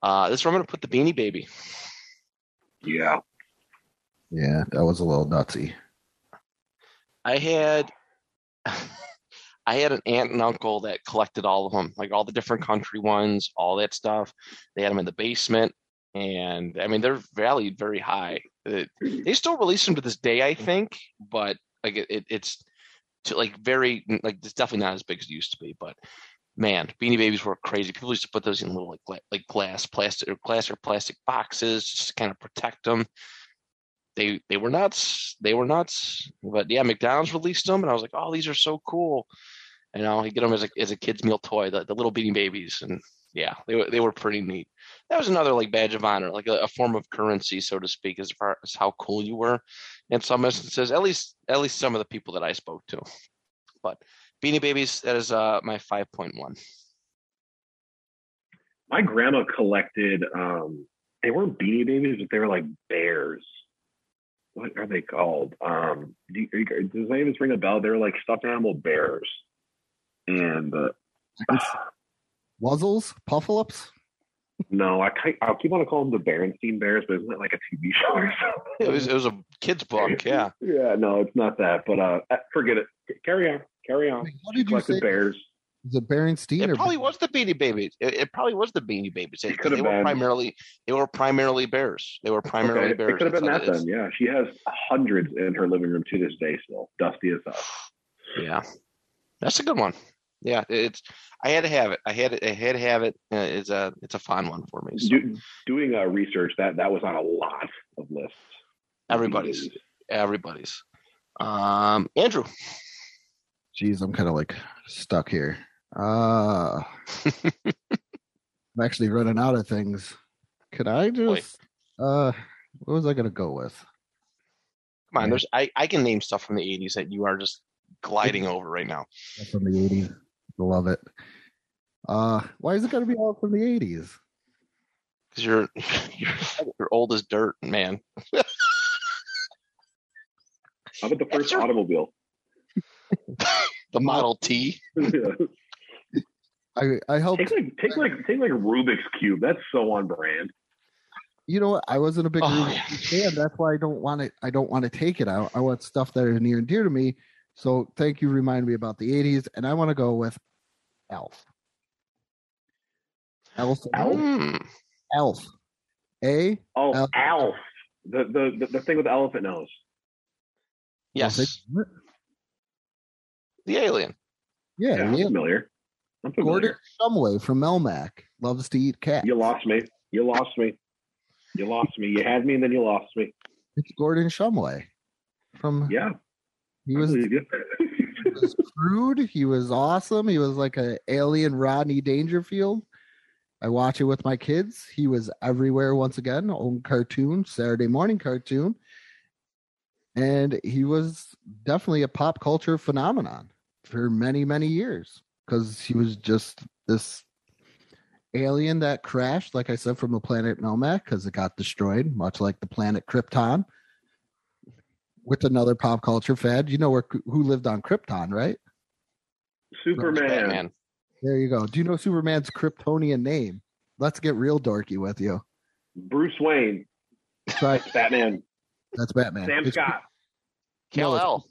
Uh, this is where I'm going to put the Beanie Baby. Yeah. Yeah, that was a little nutsy. I had I had an aunt and uncle that collected all of them, like all the different country ones, all that stuff. They had them in the basement, and I mean they're valued very high. They still release them to this day, I think, but like it, it, it's to like very like it's definitely not as big as it used to be. But man, Beanie Babies were crazy. People used to put those in little like like glass, plastic, or glass or plastic boxes just to kind of protect them they they were nuts. They were nuts. But yeah, McDonald's released them, and I was like, oh, these are so cool. Know, you get them as a as a kid's meal toy, the, the little beanie babies, and yeah, they were they were pretty neat. That was another like badge of honor, like a, a form of currency, so to speak, as far as how cool you were. In some instances, at least at least some of the people that I spoke to. But Beanie Babies, that is uh my five point one. My grandma collected, um, they weren't beanie babies, but they were like bears. What are they called? Um, do you, are you- does any of this ring a bell? They're like stuffed animal bears. And uh, Wuzzles, Puffalumps. no, I I'll keep on calling them the Berenstein Bears, but isn't it like a TV show or something? It was it was a kid's book, yeah. Yeah, no, it's not that. But uh, forget it. Carry on. Carry on. Wait, what She did you say? bears. Is it Berenstein It or probably was the Beanie Babies. It, it probably was the Beanie Babies. It, It could they have were primarily they were primarily bears. They were primarily Okay, bears. It could have been that then. Yeah, she has hundreds in her living room to this day still, dusty as hell. Yeah, that's a good one. yeah, it's I had to have it. I had it. I had to have it. Uh, it's a it's a fun one for me. So. Do, doing uh, research that that was on a lot of lists. Everybody's everybody's. Um, Andrew. Geez, I'm kind of like stuck here. Uh I'm actually running out of things. Could I just uh what was I gonna go with? Come on, Yeah. there's I, I can name stuff from the '80s that you are just gliding over right now. From the eighties. Love it. Uh why is it gonna be all from the eighties? Because you're you're you're old as dirt, man. How about the first your- automobile? The Model T. I I helped take like take like take like Rubik's cube. That's so on brand. you know what? I wasn't a big Oh, Rubik's yeah. fan. That's why I don't want it. I don't want to take it out. I want stuff that are near and dear to me. So thank you, remind me about the '80s, and I want to go with Elf. Elf. Elf? Hmm. Elf. A. Oh, Alf. Alf. The, the the the thing with the elephant nose. Yes, the alien. Yeah, Yeah, I'm yeah. familiar. Gordon. Shumway from Melmac loves to eat cat. You lost me. You lost me. You lost me. You had me, and then you lost me. It's Gordon Shumway from. Yeah, he was, he was crude. He was awesome. He was like a alien Rodney Dangerfield. I watch it with my kids. He was everywhere once again. Own cartoon, Saturday morning cartoon, and he was definitely a pop culture phenomenon for many many years because he was just this alien that crashed, like I said, from the planet Melmac because it got destroyed, much like the planet Krypton. With another pop culture fad, you know where who lived on Krypton, right? Superman. There you go. Do you know Superman's Kryptonian name? Let's get real dorky with you. Bruce Wayne. Right, Batman. that's Batman. Sam It's Scott. Kal it's-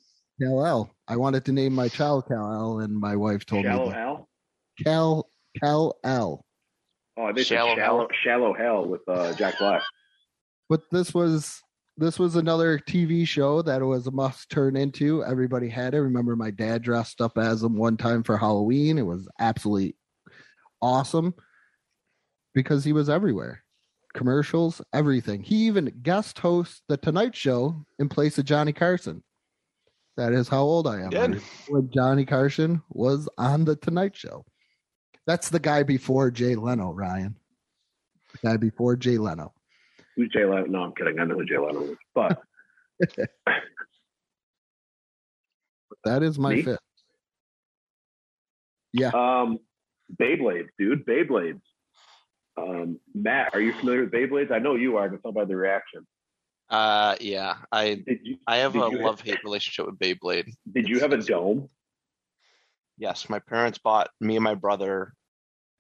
El. Kal-El. I wanted to name my child Kal-El, and my wife told Shallow me that. Hell. Cal Kal-El. Oh, they Shallow said shallow, shallow Hal with uh, Jack Black. But this was this was another TV show that was a must turn into. Everybody had it. Remember, my dad dressed up as him one time for Halloween. It was absolutely awesome because he was everywhere. Commercials, everything. He even guest hosts the Tonight Show in place of Johnny Carson. That is how old I am. Did. When Johnny Carson was on the Tonight Show. That's the guy before Jay Leno, Ryan. The guy before Jay Leno. Who's Jay Leno? No, I'm kidding. I know who Jay Leno is. But That is my Me? fifth. Yeah. um, Beyblades, dude. Beyblades. Um, Matt, are you familiar with Beyblades? I know you are. I can tell by the reaction. Uh, yeah, I you I have a love hate relationship with Beyblade. did you have a dome? Yes, my parents bought me and my brother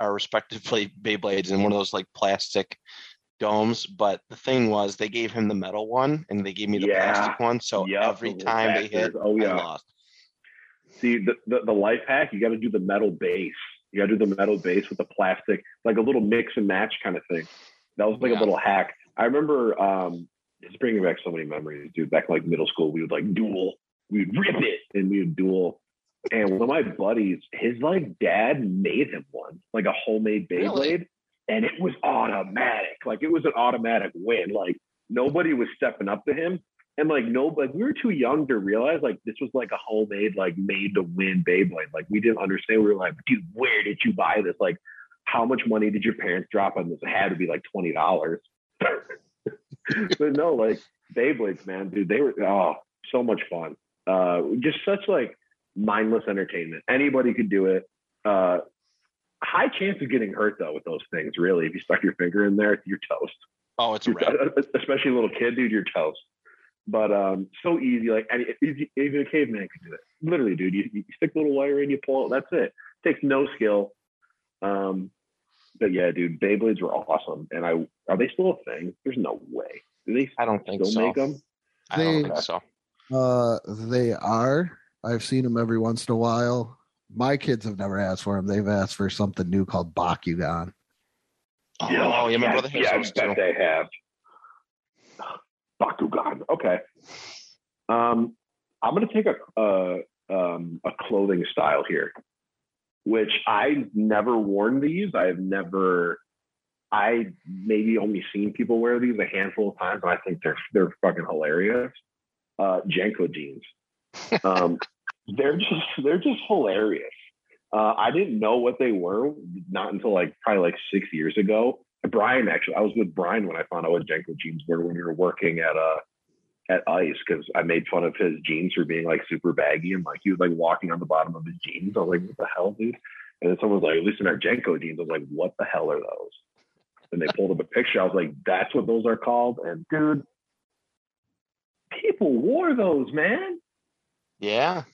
our respective play Beyblades in one of those like plastic domes. But the thing was, they gave him the metal one and they gave me the Yeah. plastic one. So Yep, every time they hit. Oh I yeah. lost. See the, the the life hack. You got to do the metal base. You got to do the metal base with the plastic, like a little mix and match kind of thing. That was like Yeah. a little hack. I remember. um It's bringing back so many memories, dude. Back in, like middle school, we would like duel. We would rip it and we would duel. And one of my buddies, his like dad made him one, like a homemade Beyblade, Really? and it was automatic. Like it was an automatic win. Like nobody was stepping up to him. And like nobody, we were too young to realize like this was like a homemade, like made to win Beyblade. Like we didn't understand. We were like, dude, where did you buy this? Like, how much money did your parents drop on this? It had to be like twenty dollars. but no, like Beyblades, man, dude, they were oh so much fun. Uh, just such like mindless entertainment. Anybody could do it. Uh, high chance of getting hurt though with those things. Really, if you stuck your finger in there, you're toast. Oh, it's a wrap. Especially a little kid, dude, you're toast. But um, so easy. Like any, easy- even a caveman could do it. Literally, dude. You, you stick a little wire in, you pull it. That's it. Takes no skill. Um, but yeah, dude, Beyblades were awesome. And I are they still a thing? There's no way. Do they I don't think still so. make them? I don't think so. Uh, they are. I've seen them every once in a while. My kids have never asked for them. They've asked for something new called Bakugan. Oh, yeah, my brother has yeah, those I bet too. they have. Bakugan. Okay. Um, I'm gonna take a uh, um, a clothing style here. Which I've never worn these. I've never, I maybe only seen people wear these a handful of times, and I think they're they're fucking hilarious. Uh, JNCO jeans. Um, they're just they're just hilarious. Uh, I didn't know what they were not until like probably like six years ago. Brian actually, I was with Brian when I found out what JNCO jeans were when we were working at uh at Ice because I made fun of his jeans for being like super baggy and like he was like walking on the bottom of his jeans. I was like, what the hell, dude? And then someone was like, at least in our JNCO jeans. I was like, what the hell are those? And they pulled up a picture. I was like, that's what those are called. And dude, people wore those, man. Yeah.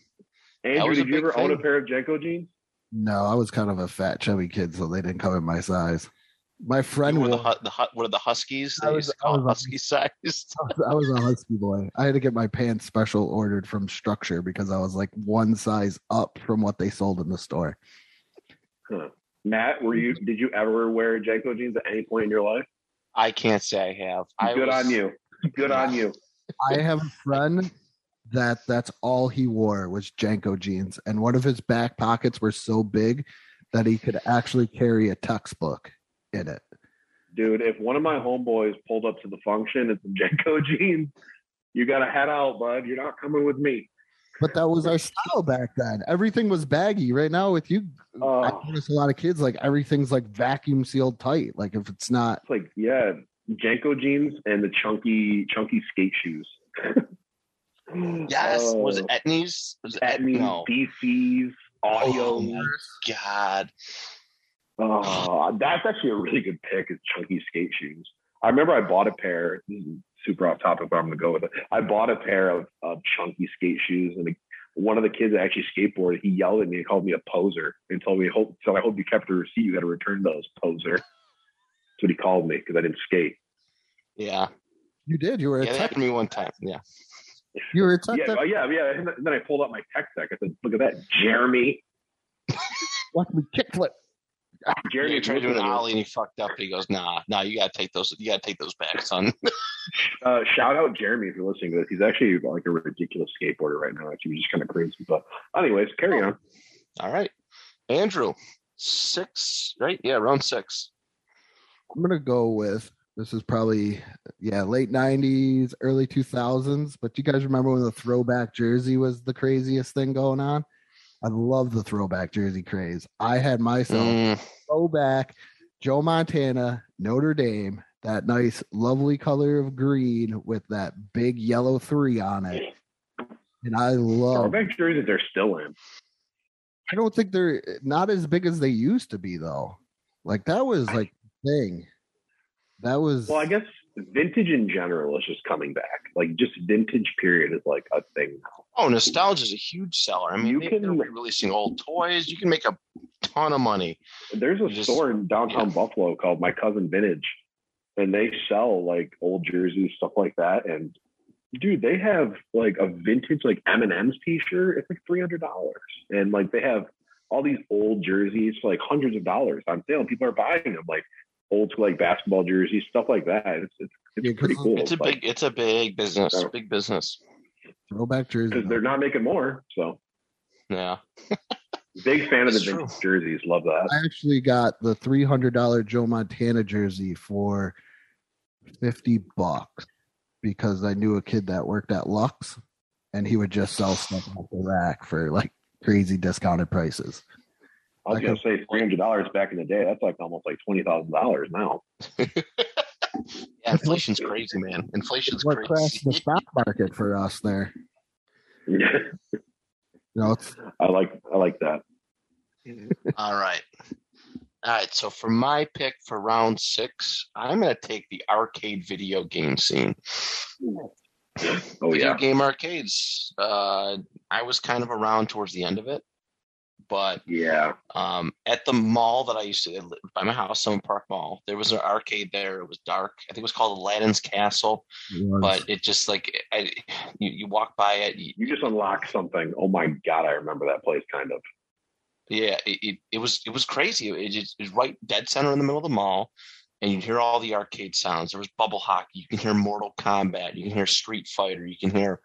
Andrew, did you big ever own a pair of JNCO jeans? No, I was kind of a fat, chubby kid, so they didn't come in my size. My friend You were the, wore, the hu- what are the Huskies? I was- used to I call was a- Husky size. I was a husky boy. I had to get my pants special ordered from Structure because I was like one size up from what they sold in the store. Matt, were you? Mm-hmm. Did you ever wear JNCO jeans at any point in your life? I can't say I have. I Good was- on you. Good on you. I have a friend that that's all he wore was JNCO jeans, and one of his back pockets were so big that he could actually carry a textbook in it. Dude, if one of my homeboys pulled up to the function in some JNCO jeans, you got to head out, bud. You're not coming with me. But that was our style back then. Everything was baggy. Right now, with you, uh, I Oh, notice a lot of kids like everything's like vacuum sealed tight. Like if it's not, it's like, yeah, JNCO jeans and the chunky, chunky skate shoes. Yes. Uh, was Oh, it Etnies? Was it at me, No. DCs, audio. Oh, my God. Oh, that's actually a really good pick. Is chunky skate shoes. I remember I bought a pair. This is super off topic, but I'm gonna go with it. I bought a pair of, of chunky skate shoes, and one of the kids that actually skateboarded, he yelled at me and called me a poser and told me, "Hope so. I hope you kept the receipt. You got to return those, poser." That's what he called me because I didn't skate. Yeah. you did. You were a Yeah, that happened to me one time. Yeah. You were a tech. Yeah, that- oh, yeah, yeah. And then I pulled out my tech deck. I said, "Look at that, Jeremy." Watch me kickflip. Yeah, Jeremy he tried to do an listening to this. ollie and he fucked up. And he goes, "Nah, nah, you gotta take those. You gotta take those back, son." Uh, shout out Jeremy if you're listening to this. He's actually like a ridiculous skateboarder right now. Actually, just kind of crazy. But anyways, carry on. All right, Andrew, six, right? Yeah, round six. I'm gonna go with this is probably yeah late '90s, early 2000s. But you guys remember when the throwback jersey was the craziest thing going on? I love the throwback jersey craze. I had myself Mm, throwback Joe Montana, Notre Dame, that nice, lovely color of green with that big yellow three on it. And I love. Throwback jerseys they're still in. I don't think they're not as big as they used to be though. Like that was like thing. That was Well, I guess vintage in general is just coming back. Like just vintage period is like a thing now. Oh, nostalgia is a huge seller. I mean, You they, can- they're re-releasing old toys. You can make a ton of money. There's a Just- store in downtown yeah. Buffalo called My Cousin Vintage, and they sell like old jerseys, stuff like that. And dude, they have like a vintage like M and M's T-shirt. It's like three hundred dollars, and like they have all these old jerseys for like hundreds of dollars on sale. and People are buying them, like old school like basketball jerseys, stuff like that. It's it's, it's Yeah, 'cause pretty cool. It's a like, big, it's a big business. Yeah. Big business. Throwback jersey. because they're not making more. So Yeah. big fan of the It's vintage jerseys. Love that. I actually got the three hundred dollar Joe Montana jersey for fifty bucks because I knew a kid that worked at Lux, and he would just sell stuff off the rack for like crazy discounted prices. I was I gonna say three hundred dollars back in the day. That's like almost like twenty thousand dollars now. Yeah, inflation's crazy, man. Inflation's What crazy. crashed the stock market for us there? You know, it's I like I like that. All right. All right. So for my pick for round six, I'm going to take the arcade video game scene. Oh video yeah. game arcades. Uh, I was kind of around towards the end of it, but Yeah. um, at the mall that I used to live by my house, Summit Park Mall, there was an arcade there. It was dark. I think it was called Aladdin's Castle, it but it just like I, you, you walk by it, you, You just unlock something. Oh my god, I remember that place kind of. Yeah, it, it, it was it was crazy. It, just, it was right dead center in the middle of the mall, and you hear all the arcade sounds. There was bubble hockey. You can hear Mortal Kombat. You can hear Street Fighter. You can hear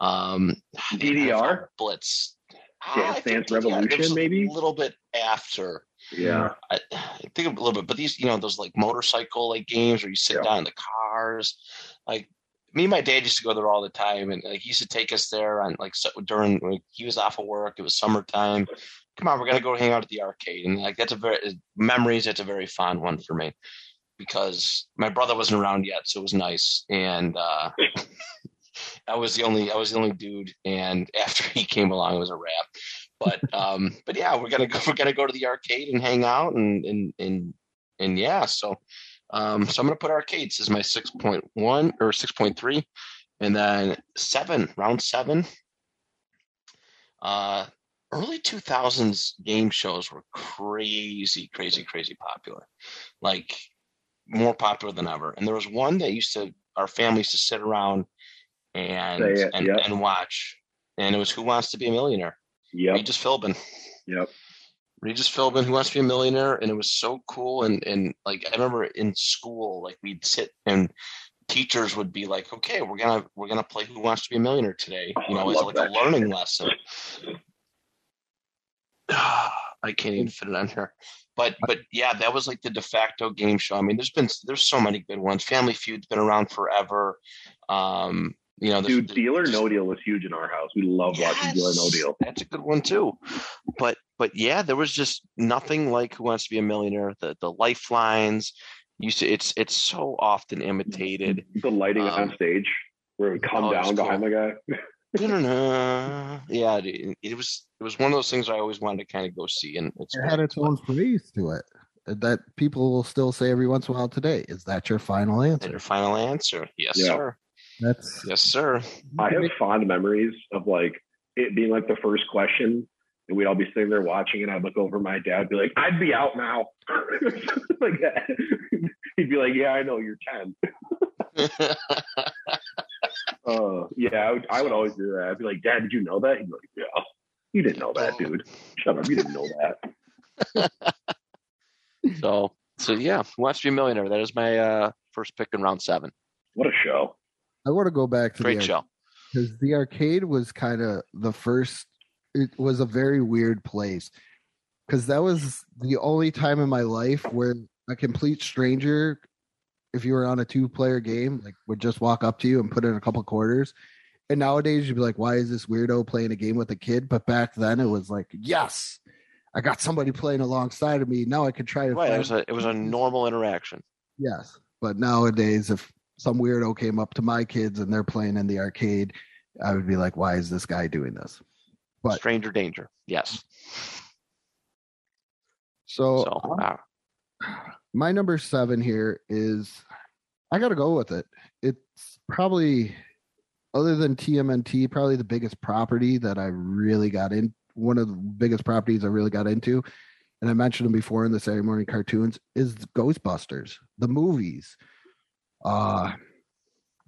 um, DDR? Blitz. Dance Dance there was a little bit after. Yeah. I, I think a little bit, but these, you know, those like motorcycle like games where you sit Yeah. down in the cars, like me and my dad used to go there all the time, and like he used to take us there on like so, during like he was off of work. It was summertime. Come on, we're gonna go hang out at the arcade, and like that's a very memories. That's a very fond one for me because my brother wasn't around yet, so it was nice, and uh, I was the only I was the only dude, and after he came along, it was a wrap. But um, but yeah, we're gonna go. We're gonna go to the arcade and hang out, and and and and yeah. So um, so I'm gonna put arcades as my six point one or six point three, and then seven round seven. Uh, early 2000s game shows were crazy, crazy, crazy popular, like more popular than ever. And there was one that used to our family used to sit around and it, and, yep. and watch, and it was Who Wants to Be a Millionaire. Yeah, Regis Philbin. Yep. Regis Philbin, Who Wants to Be a Millionaire, and it was so cool. And and like I remember in school, like we'd sit and teachers would be like, "Okay, we're gonna we're gonna play Who Wants to Be a Millionaire today," you know, it's like that a learning lesson. I can't even fit it on here, but but yeah, that was like the de facto game show. I mean, there's been there's so many good ones. Family Feud's been around forever. Um, you know, Dude, Deal or No Deal was huge in our house. We love watching Deal or No Deal. That's a good one too. But but yeah, there was just nothing like Who Wants to Be a Millionaire. The the lifelines used to it's it's so often imitated. The lighting Um, on stage where it would come oh, down behind cool. the guy. Yeah, it, it was it was one of those things I always wanted to kind of go see, and it's It had its own phrase to it that people will still say every once in a while today. Is that your final And answer? your final answer, yes, Yeah. sir, That's yes, sir. I have fond memories of like it being like the first question, and we'd all be sitting there watching, and I'd look over my dad, be like, "I'd be out now," like that. He'd be like, "Yeah, I know you're 10. Uh, yeah, I would, I would always do that. I'd be like, "Dad, did you know that?" He'd be like, "Yeah, you didn't know that, dude. Shut up, you didn't know that." So so yeah, Who Wants to Be a Millionaire. That is my uh, first pick in round seven. What a show! I want to go back to Great the show. because the arcade was kind of the first it was a very weird place because that was the only time in my life where a complete stranger if you were on a two player game like would just walk up to you and put in a couple quarters and nowadays you'd be like why is this weirdo playing a game with a kid but back then it was like yes i got somebody playing alongside of me now i could try to Right. It was a it was a normal interaction. Yes, but nowadays, if some weirdo came up to my kids and they're playing in the arcade, I would be like, "Why is this guy doing this?" But- Stranger danger. Yes. So, So um, uh, my number seven here is I got to go with it. It's probably, other than TMNT, probably the biggest property that I really got in. One of the biggest properties I really got into, and I mentioned them before in the Saturday morning cartoons, is Ghostbusters, the movies. Uh,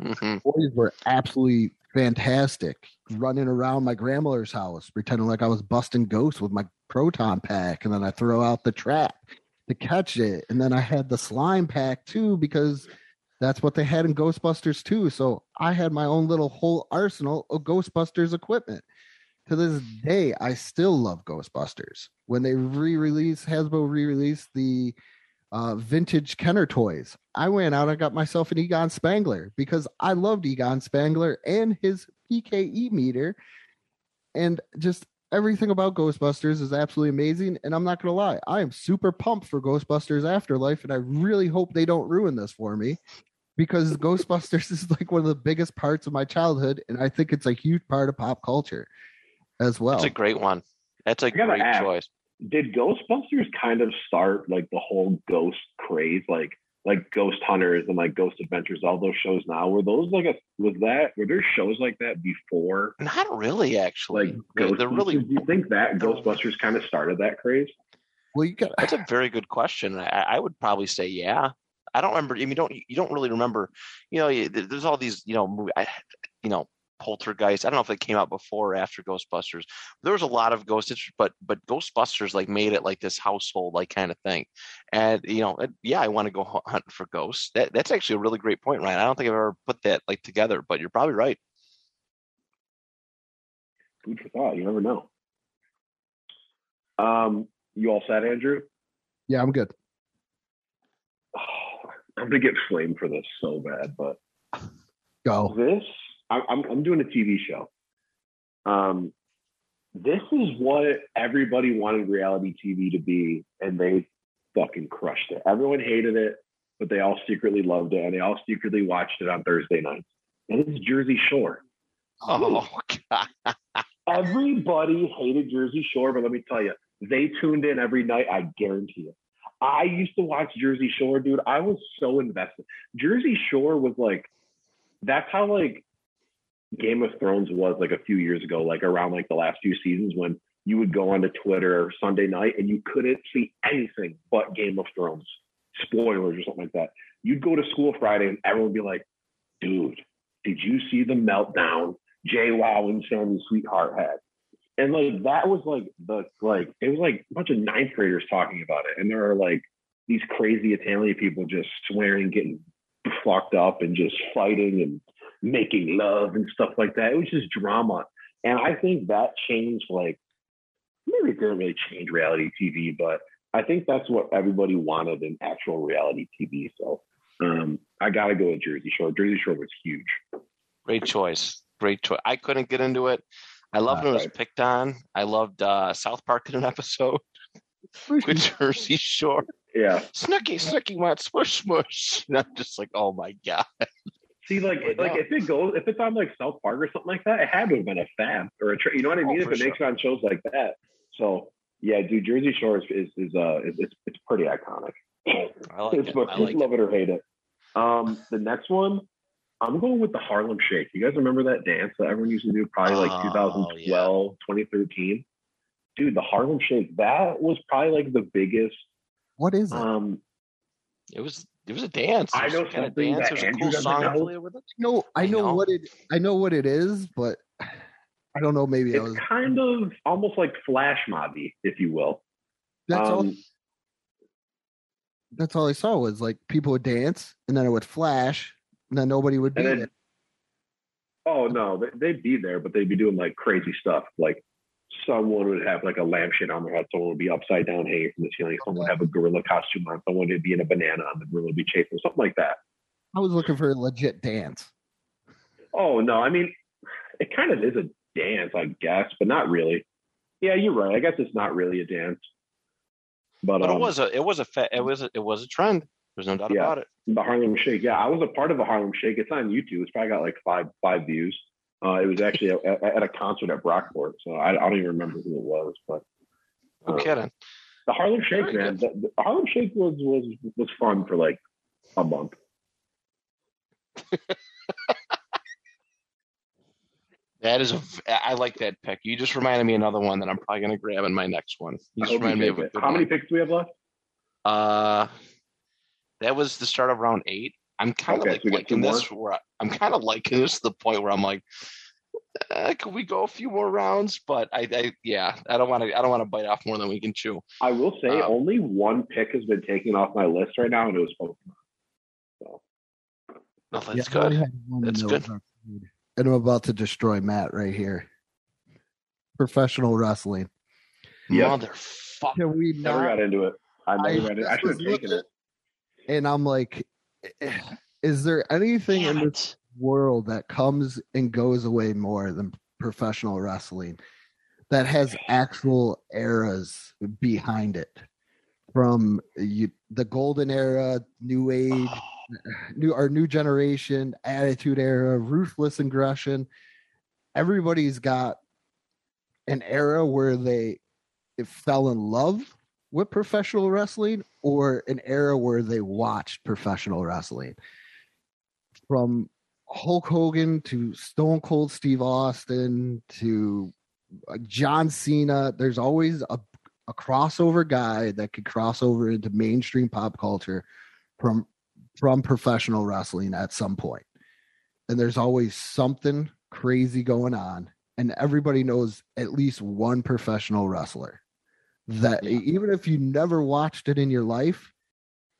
mhm. boys were absolutely fantastic running around my grandmother's house pretending like i was busting ghosts with my proton pack and then i throw out the trap to catch it and then i had the slime pack too because that's what they had in ghostbusters too. So i had my own little whole arsenal of ghostbusters equipment. To this day i still love ghostbusters. When they re-released hasbro re-released the uh, vintage Kenner toys. I went out and got myself an Egon Spengler because I loved Egon Spengler and his PKE meter. And just everything about Ghostbusters is absolutely amazing. And I'm not going to lie, I am super pumped for Ghostbusters Afterlife. And I really hope they don't ruin this for me because Ghostbusters is like one of the biggest parts of my childhood. And I think it's a huge part of pop culture as well. That's a great one. That's a great ask. choice. Did Ghostbusters kind of start like the whole ghost craze, like like Ghost Hunters and like Ghost Adventures, all those shows now? Were those like a was that were there shows like that before? Not really, actually. Like they're, they're really. Do you think that Ghostbusters kind of started that craze? well, you got That's a very good question. I, I would probably say yeah. I don't remember. I mean, you don't you don't really remember. You know, there's all these you know movie, I, you know Poltergeist. I don't know if they came out before or after Ghostbusters. There was a lot of Ghost, but but Ghostbusters like made it like this household like kind of thing. And you know, it- yeah, I want to go hu- hunt for ghosts. That that's actually a really great point, Ryan. I don't think I've ever put that like together, but you're probably right. Food for thought. You never know. Um, You all set, Andrew? Yeah, I'm good. Oh, I'm gonna get flamed for this so bad, but Go. this I- I'm I'm doing a TV show. Um, this is what everybody wanted reality TV to be, and they fucking crushed it. Everyone hated it, but they all secretly loved it, and they all secretly watched it on Thursday nights. And it's Jersey Shore. Oh God. Everybody hated Jersey Shore, but let me tell you, they tuned in every night. I guarantee it. I used to watch Jersey Shore, dude. I was so invested. Jersey Shore was like, that's how like Game of Thrones was like a few years ago, like around like the last few seasons when you would go onto Twitter Sunday night and you couldn't see anything but Game of Thrones spoilers or something like that. You'd go to school Friday and everyone would be like, dude, did you see the meltdown JWoww and Sammy Sweetheart had? And like that was like the like it was like a bunch of ninth graders talking about it. And there are like these crazy Italian people just swearing, getting fucked up and just fighting and making love and stuff like that. It was just drama. And I think that changed like maybe it didn't really change reality TV, but I think that's what everybody wanted in actual reality TV. So um, I gotta go with Jersey Shore. Jersey Shore was huge. Great choice. Great choice. I couldn't get into it. I loved when it was picked on. I loved uh, South Park in an episode with Jersey Shore. Yeah. Snooki, Snooki wants smush smush. And I'm just like, oh my god. See, like, But like if it goes, if it's on like South Park or something like that, it had to have been a fab or a, tra- you know what I Oh, mean? if for it makes it on shows like that, so yeah, dude, Jersey Shore is is, is uh, is, it's it's pretty iconic. I like it's it. but I like love it. or hate it. Um, the next one, I'm going with the Harlem Shake. You guys remember that dance that everyone used to do probably like Oh, 2012, 2013? Dude, the Harlem Shake, that was probably like the biggest. What is it? Um, It was it was a dance. I know some kind of dance. that There's a cool song know. affiliated with it. no, I I know, know. what it. I know what it is, but I don't know. Maybe I it's was. kind of almost like flash mobby, if you will. That's all. Um, That's all I saw was like people would dance, and then it would flash, and then nobody would be then- there. Oh no, they'd be there, but they'd be doing like crazy stuff. Like someone would have like a lampshade on their head, someone would be upside down hanging from the ceiling, someone would have a gorilla costume on, someone would be in a banana on the gorilla would be chasing, something like that. I was looking for a legit dance. Oh no, I mean it kind of is a dance, I guess, but not really. Yeah, you're right. I guess it's not really a dance. But, But um, it was a it was a fa- it was a, it was a trend. There's no doubt Yeah. about it. the Harlem Shake. Yeah, I was a part of the Harlem Shake. It's on YouTube. It's probably got like five five views. Uh, it was actually at, at a concert at Brockport, so I, I don't even remember who it was, but No Uh, kidding. The Harlem Shake, man. The, the Harlem Shake was was was fun for like a month. That is a v- I like that pick. You just reminded me another one that I'm probably gonna grab in my next one. You just hope you reminded me of a it. good How many picks do we have left? Uh, that was the start of round eight. I'm kind of Okay, like so we got two liking this. Where I, I'm kind of liking this to the point where I'm like, uh, can we go a few more rounds? But I, I yeah, I don't want to. I don't want to bite off more than we can chew. I will say Uh, only one pick has been taken off my list right now, and it was Pokemon. So No, that's Yeah, good. only had one That's good. And I'm about to destroy Matt right here. Professional wrestling. Yeah. Motherfucker. Can we never not? got into it. I never I got it. I should have taken looking- it. And I'm like, eh, is there anything in Damn this it. world that comes and goes away more than professional wrestling that has actual eras behind it? From you, the golden era, new age, new our new generation, attitude era, ruthless aggression. Everybody's got an era where they fell in love with professional wrestling or an era where they watched professional wrestling. From Hulk Hogan to Stone Cold Steve Austin to uh, John Cena, there's always a, a crossover guy that could cross over into mainstream pop culture from from professional wrestling at some point. And there's always something crazy going on and everybody knows at least one professional wrestler that Yeah. even if you never watched it in your life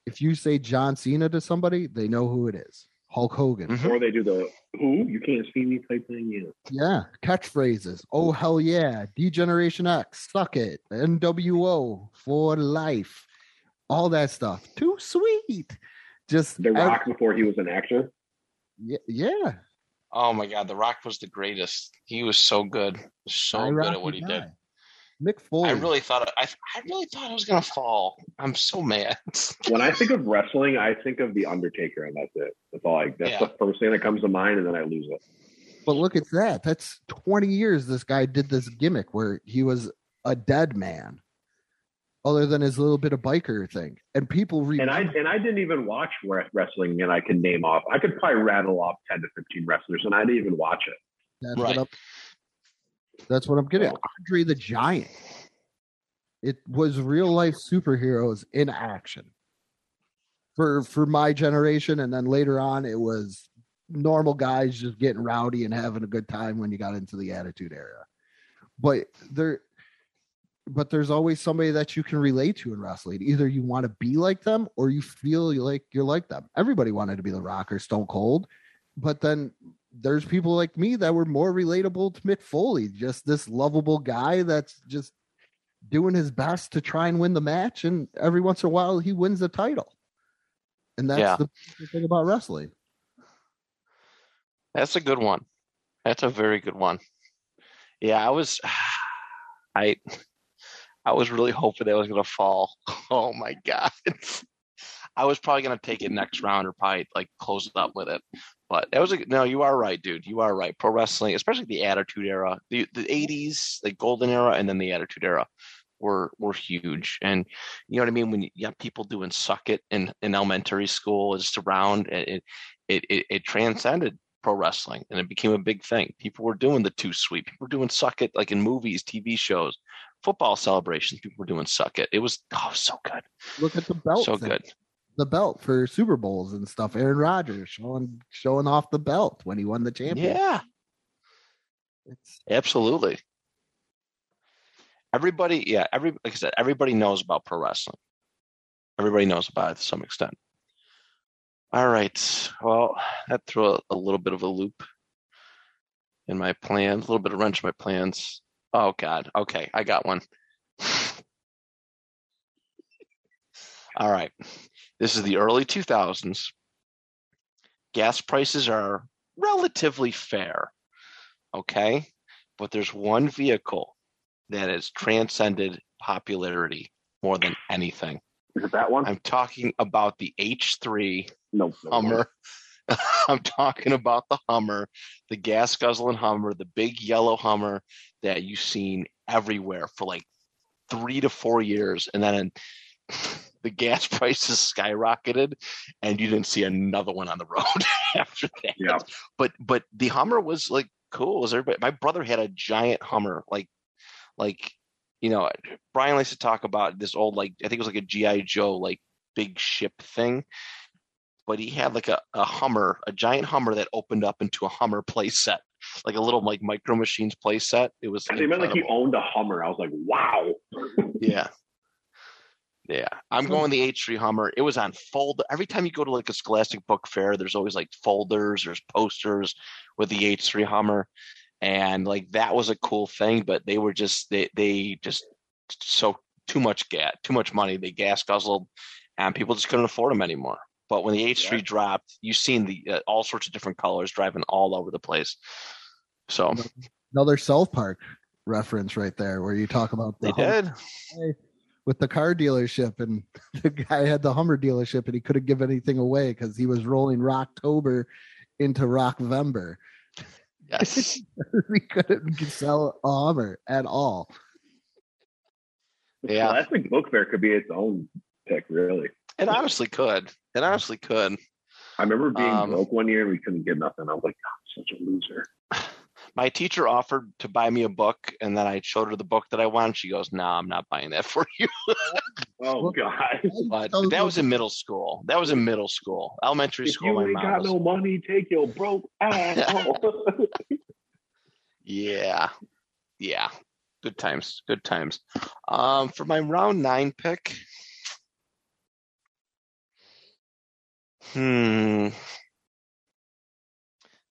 if you say john cena to somebody they know who it is Hulk Hogan. Mhm. Or they do the who you can't see me type thing. Yeah. Yeah, catchphrases. Oh hell yeah, D-Generation X, suck it, NWO for life, all that stuff. Too sweet. Just The ev- Rock before he was an actor. yeah, yeah. Oh my God, The Rock was the greatest. He was so good, so good at what he did. Mick Foley. I really thought I, I really thought it was gonna fall. I'm so mad. When I think of wrestling, I think of the Undertaker, and that's it. That's all. I, that's Yeah. the first thing that comes to mind, and then I lose it. But look at that. That's 20 years this guy did this gimmick where he was a dead man, other than his little bit of biker thing. And people And I and I didn't even watch wrestling, and I can name off. I could probably rattle off ten to fifteen wrestlers, and I didn't even watch it. that's, Right. That's what I'm getting at. Andre the Giant. It was real life superheroes in action. For for my generation, and then later on it was normal guys just getting rowdy and having a good time when you got into the attitude era. But there but there's always somebody that you can relate to in wrestling. Either you want to be like them or you feel like you're like them. Everybody wanted to be the rock or stone cold, but then there's people like me that were more relatable to Mick Foley, just this lovable guy that's just doing his best to try and win the match, and every once in a while he wins the title. And that's Yeah. the beautiful thing about wrestling. That's a good one. That's a very good one. Yeah, I was I I was really hoping that was gonna fall. Oh my god. I was probably gonna take it next round or probably like close it up with it. But that was a no, you are right, dude. You are right. Pro wrestling, especially the attitude era, the the eighties, the golden era, and then the attitude era were were huge. And you know what I mean? When you have people doing suck it in, in elementary school, just around it it, it it transcended pro wrestling and it became a big thing. People were doing the too sweet. People were doing suck it like in movies, TV shows, football celebrations. People were doing suck it. It was oh so good, Look at the belt. so thing. good. The belt for Super Bowls and stuff. Aaron Rodgers showing showing off the belt when he won the championship. Yeah, It's, absolutely. Everybody, yeah, every like I said, everybody knows about pro wrestling. Everybody knows about it to some extent. All right. Well, that threw a, a little bit of a loop in my plans, a little bit of wrench in my plans. Oh God. Okay, I got one. All right. This is the early 2000s. Gas prices are relatively fair. Okay. But there's one vehicle that has transcended popularity more than anything. Is it that one? I'm talking about the H3 no, no, Hummer. I'm talking about the Hummer, the gas guzzling Hummer, the big yellow Hummer that you've seen everywhere for like three to four years. And then the gas prices skyrocketed and you didn't see another one on the road after that. Yeah. But but the Hummer was like cool. As everybody my brother had a giant Hummer, like like you know, Brian likes to talk about this old like I think it was like a GI Joe like big ship thing, but he had like a, a Hummer, a giant Hummer that opened up into a Hummer play set, like a little like Micro Machines play set. It was I meant like he owned a Hummer. I was like, wow. yeah. Yeah, I'm going the H3 Hummer. It was on fold. Every time you go to like a Scholastic Book Fair, there's always like folders, there's posters with the H3 Hummer, and like that was a cool thing. But they were just they they just so too much gas, too much money. They gas guzzled, and people just couldn't afford them anymore. But when the H3 Yeah. dropped, you've seen the uh, all sorts of different colors driving all over the place. So another South Park reference right there, where you talk about the they did. With the car dealership, and the guy had the Hummer dealership, and he couldn't give anything away because he was rolling Rocktober into Rockvember. Yes. we couldn't sell a Hummer at all. Yeah. I think Book Fair could be its own pick, really. It honestly could. It honestly could. I remember being Um, broke one year and we couldn't get nothing. I was like, "God, I'm such a loser. My teacher offered to buy me a book, and then I showed her the book that I wanted. She goes, "No, I'm not buying that for you." Oh God! But that was in middle school. That was in middle school, elementary If school. you ain't mom got was- no money, take your broke ass. Yeah, yeah. Good times. Good times. Um, for my round nine pick. Hmm.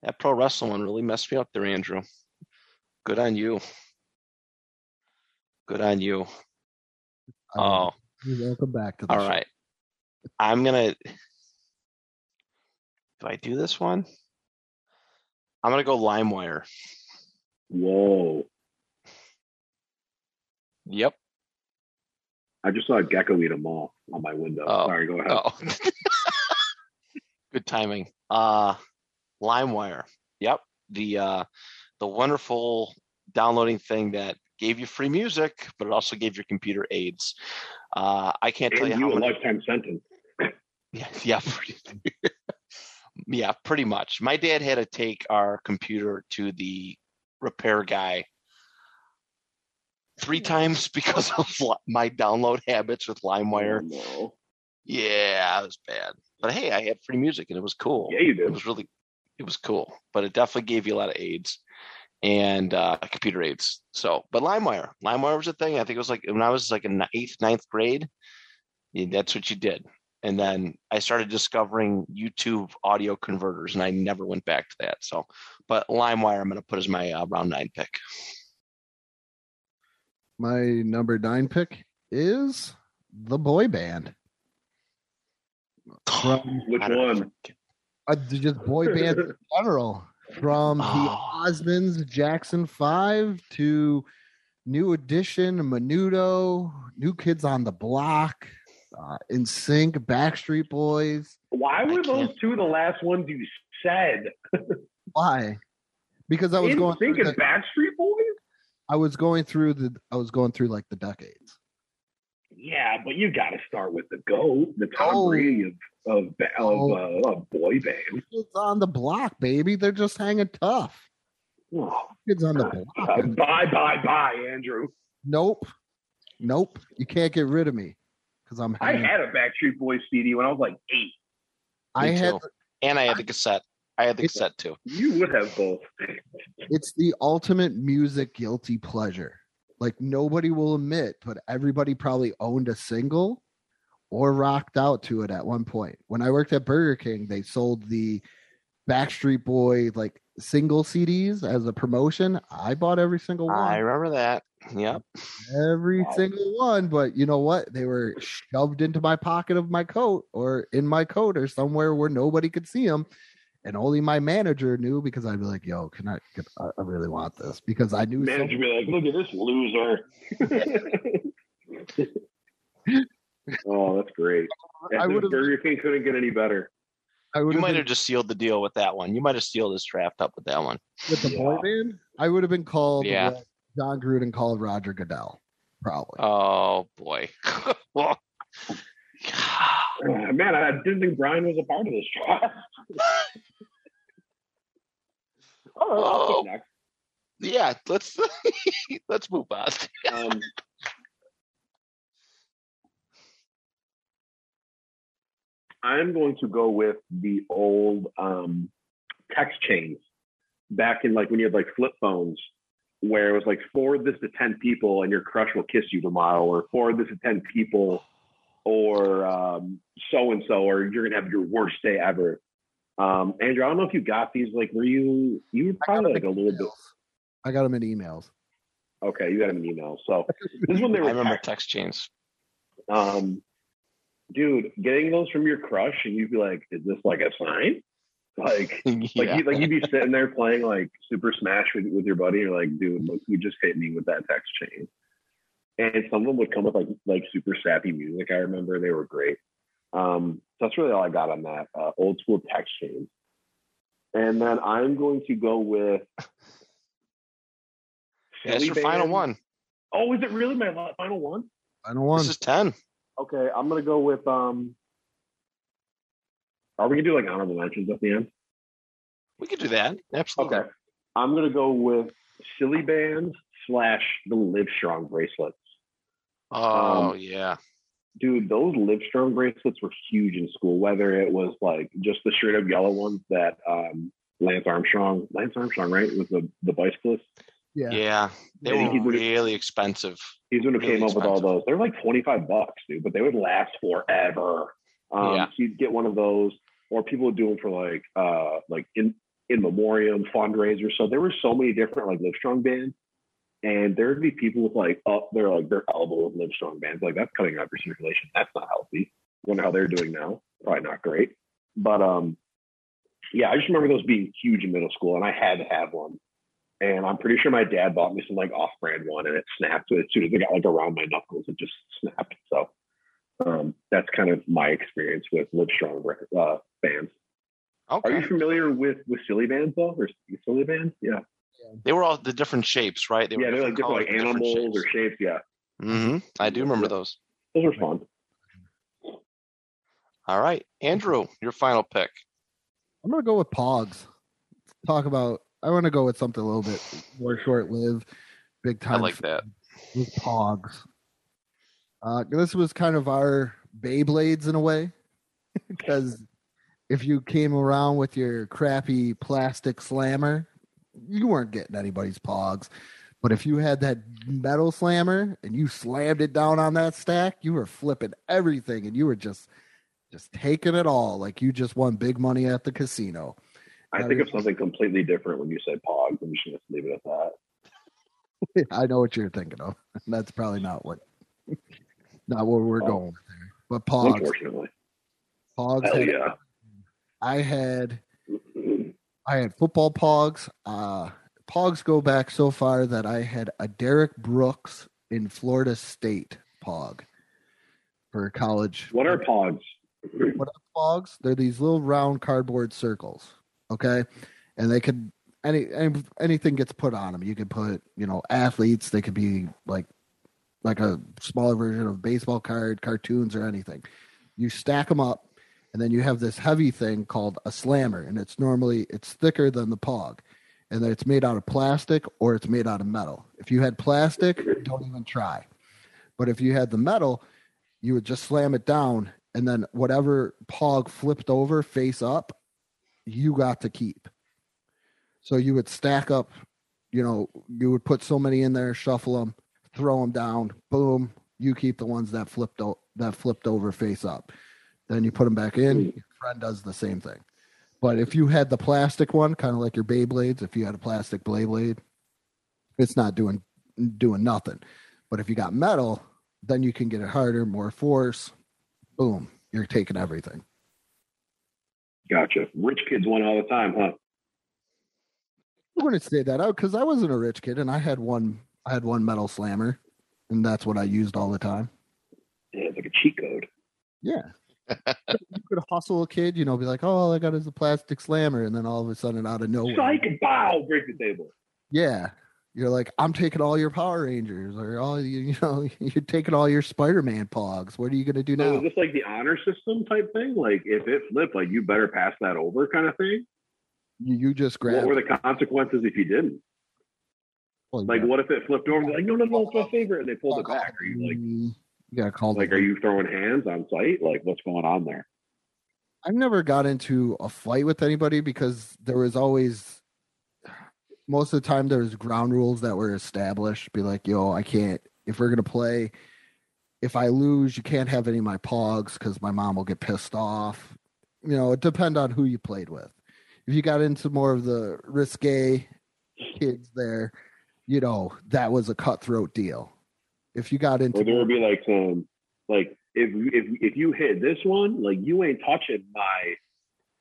That pro wrestling one really messed me up there, Andrew. Good on you. Good on you. Um, Oh, you're welcome back to the all show. right. I'm gonna. Do I do this one? I'm gonna go LimeWire. Whoa. Yep. I just saw a gecko eat a mall on my window. Oh. Sorry, go ahead. Oh. Good timing. Uh LimeWire. Yep. The uh the wonderful downloading thing that gave you free music, but it also gave your computer AIDS. Uh I can't tell you you how a many lifetime sentence. yeah, yeah, pretty, yeah, pretty much. My dad had to take our computer to the repair guy three times because of my download habits with LimeWire. Oh, no. Yeah, it was bad. But hey, I had free music and it was cool. Yeah, you did. It was really, it was cool. But it definitely gave you a lot of aids and uh, computer aids. So, but LimeWire, LimeWire was a thing. I think it was like when I was like in eighth, ninth grade. yeah, That's what you did. And then I started discovering YouTube audio converters, and I never went back to that. So, but LimeWire, I'm going to put as my uh, round nine pick. My number nine pick is the boy band. From Which one? know. One? uh, just boy bands in general. From the Oh. Osmonds, Jackson Five to New Edition, Menudo, New Kids on the Block, uh, NSYNC, Backstreet Boys. Why were those two the last ones you said? Why? Because I was In going. Sync Through and the, Backstreet Boys? I was going through the. I was going through like the decades. Yeah, but you got to start with the GOAT, the Tom Oh. Brady of of, ba- of, Oh. uh, of boy band. Kids on the Block, baby. They're just hanging tough. Oh, Kids on the Block. uh, bye, bye, bye, Andrew. Nope. Nope. You can't get rid of me because I'm. I had a Backstreet Boys CD when I was like eight. I Me had. too. And I had the cassette. I had the cassette too. You would have both. It's the ultimate music guilty pleasure. Like nobody will admit, but everybody probably owned a single or rocked out to it at one point. When I worked at Burger King, they sold the Backstreet Boy like single CDs as a promotion. I bought every single one. I remember that. Yep. every Wow. single one but you know what they were shoved into my pocket of my coat or in my coat or somewhere where nobody could see them and only my manager knew because i'd be like yo can i can, I I really want this because i knew Manager be like, look at this loser. oh, that's great. I would've- Burger King couldn't get any better. i would You might have just sealed the deal with that one. You might have sealed this draft up with that one. with the boy band i would have been called Yeah. what jon gruden called roger goodell probably Oh boy. Uh, man, I didn't think Brian was a part of this draft. oh, Oh. yeah, let's let's move on. Um, I'm going to go with the old um, text chains back in like when you had like flip phones, where it was like forward this to ten people and your crush will kiss you tomorrow, or forward this to ten people, or um, so and so, or you're gonna have your worst day ever. Um, Andrew, I don't know if you got these. Like, were you you were probably like a in little bit i got them in emails okay? You got them in emails. So this is when they I remember text text chains. Um, dude, getting those from your crush, and you'd be like, "Is this like a sign?" Like, like you like you'd be sitting there playing like Super Smash with, with your buddy. You're like, "Dude, look who just hit me with that text chain." And some of them would come with like like super sappy music. I remember they were great. Um, so that's really all I got on that uh, old school text chains. And then I'm going to go with. That's Silly your final one. Oh, is it really my final one? final one This is ten. Okay, I'm gonna go with um. Are we gonna do like honorable mentions at the end? We could do that. Absolutely. Okay, I'm gonna go with Silly Bandz slash the Live Strong bracelets. Oh Um, yeah. Dude, those Live Strong bracelets were huge in school. Whether it was like just the straight up yellow ones that um, Lance Armstrong, Lance Armstrong, right, was the the bicyclist. yeah, Yeah. They were he would- really expensive. He's the one who Really came up with all those. They're like 25 bucks, dude, but they would last forever. Um, Yeah. So you'd get one of those, or people would do them for like, uh, like in, in memoriam fundraisers. So there were so many different like Livestrong bands, and there'd be people with like up their like their elbow with Livestrong bands. Like that's cutting out your circulation. That's not healthy. Wonder how they're doing now. Probably not great. But um, yeah, I just remember those being huge in middle school, and I had to have one. And I'm pretty sure my dad bought me some like off-brand one, and it snapped as soon as it got like around my knuckles. It just snapped. So um, that's kind of my experience with Livestrong uh, bands. Okay. Are you familiar with with Silly Bandz though, or Silly Bandz? Yeah, They were all the different shapes, right? They were yeah, they're like different like colors, animals or shapes. Yeah, Mm-hmm. I do remember Yeah. those. those are fun. All right, Andrew, your final pick. I'm gonna go with Pogs. Talk about. I want to go with something a little bit more short-lived, big I time. like that. with Pogs. Uh, this was kind of our Beyblades in a way, because if you came around with your crappy plastic slammer, you weren't getting anybody's Pogs. But if you had that metal slammer and you slammed it down on that stack, you were flipping everything, and you were just just taking it all like you just won big money at the casino. I think of something completely different when you say Pogs. I'm just gonna leave it at that. I know what you're thinking of. That's probably not what not where we're Oh. going with there. But Pogs, Unfortunately, Pogs. hell had- yeah. I had mm-hmm. I had football Pogs. Uh, Pogs go back so far that I had a Derrick Brooks in Florida State Pog for college. What are Pogs? what are Pogs? They're these little round cardboard circles. Okay, and they could any, any anything gets put on them. You could put you know athletes. They could be like like a smaller version of baseball card, cartoons, or anything. You stack them up, and then you have this heavy thing called a slammer, and it's normally it's thicker than the Pog, and it's made out of plastic or it's made out of metal. If you had plastic, don't even try. But if you had the metal, you would just slam it down, and then whatever Pog flipped over face up, you got to keep. So you would stack up, you know, you would put so many in there, shuffle them, throw them down, boom, you keep the ones that flipped o- that flipped over face up. Then you put them back in. Your friend does the same thing. But if you had the plastic one, kind of like your Beyblades, if you had a plastic Beyblade, it's not doing doing nothing. But if you got metal, then you can get it harder, more force. Boom, you're taking everything. Gotcha. Rich kids win all the time, huh? I wouldn't say that out because I wasn't a rich kid and I had one. I had one metal slammer, and that's what I used all the time. Yeah, it's like a cheat code. Yeah. You could hustle a kid, you know, be like, "Oh, all I got is a plastic slammer," and then all of a sudden, out of nowhere, Psych, bow, break the table. yeah, you're like, "I'm taking all your Power Rangers, or all you, you know, you're taking all your Spider-Man pogs. What are you gonna do now?" is this like the honor system type thing? Like if it flipped, like you better pass that over kind of thing? You, you just grab. What were the consequences if you didn't? well, Like got- what if it flipped over? Like, no, no, no, it's my favorite, and they pulled it back. Are you like, mm. You gotta call like, are you throwing hands on site? Like, what's going on there? I've never got into a fight with anybody because there was always most of the time there was ground rules that were established. Be like, yo, I can't if we're gonna play. If I lose, you can't have any of my pogs because my mom will get pissed off. You know, it depend on who you played with. If you got into more of the risque kids there, you know that was a cutthroat deal. If you got into Or there would be like some, like if if if you hit this one, like you ain't touching my,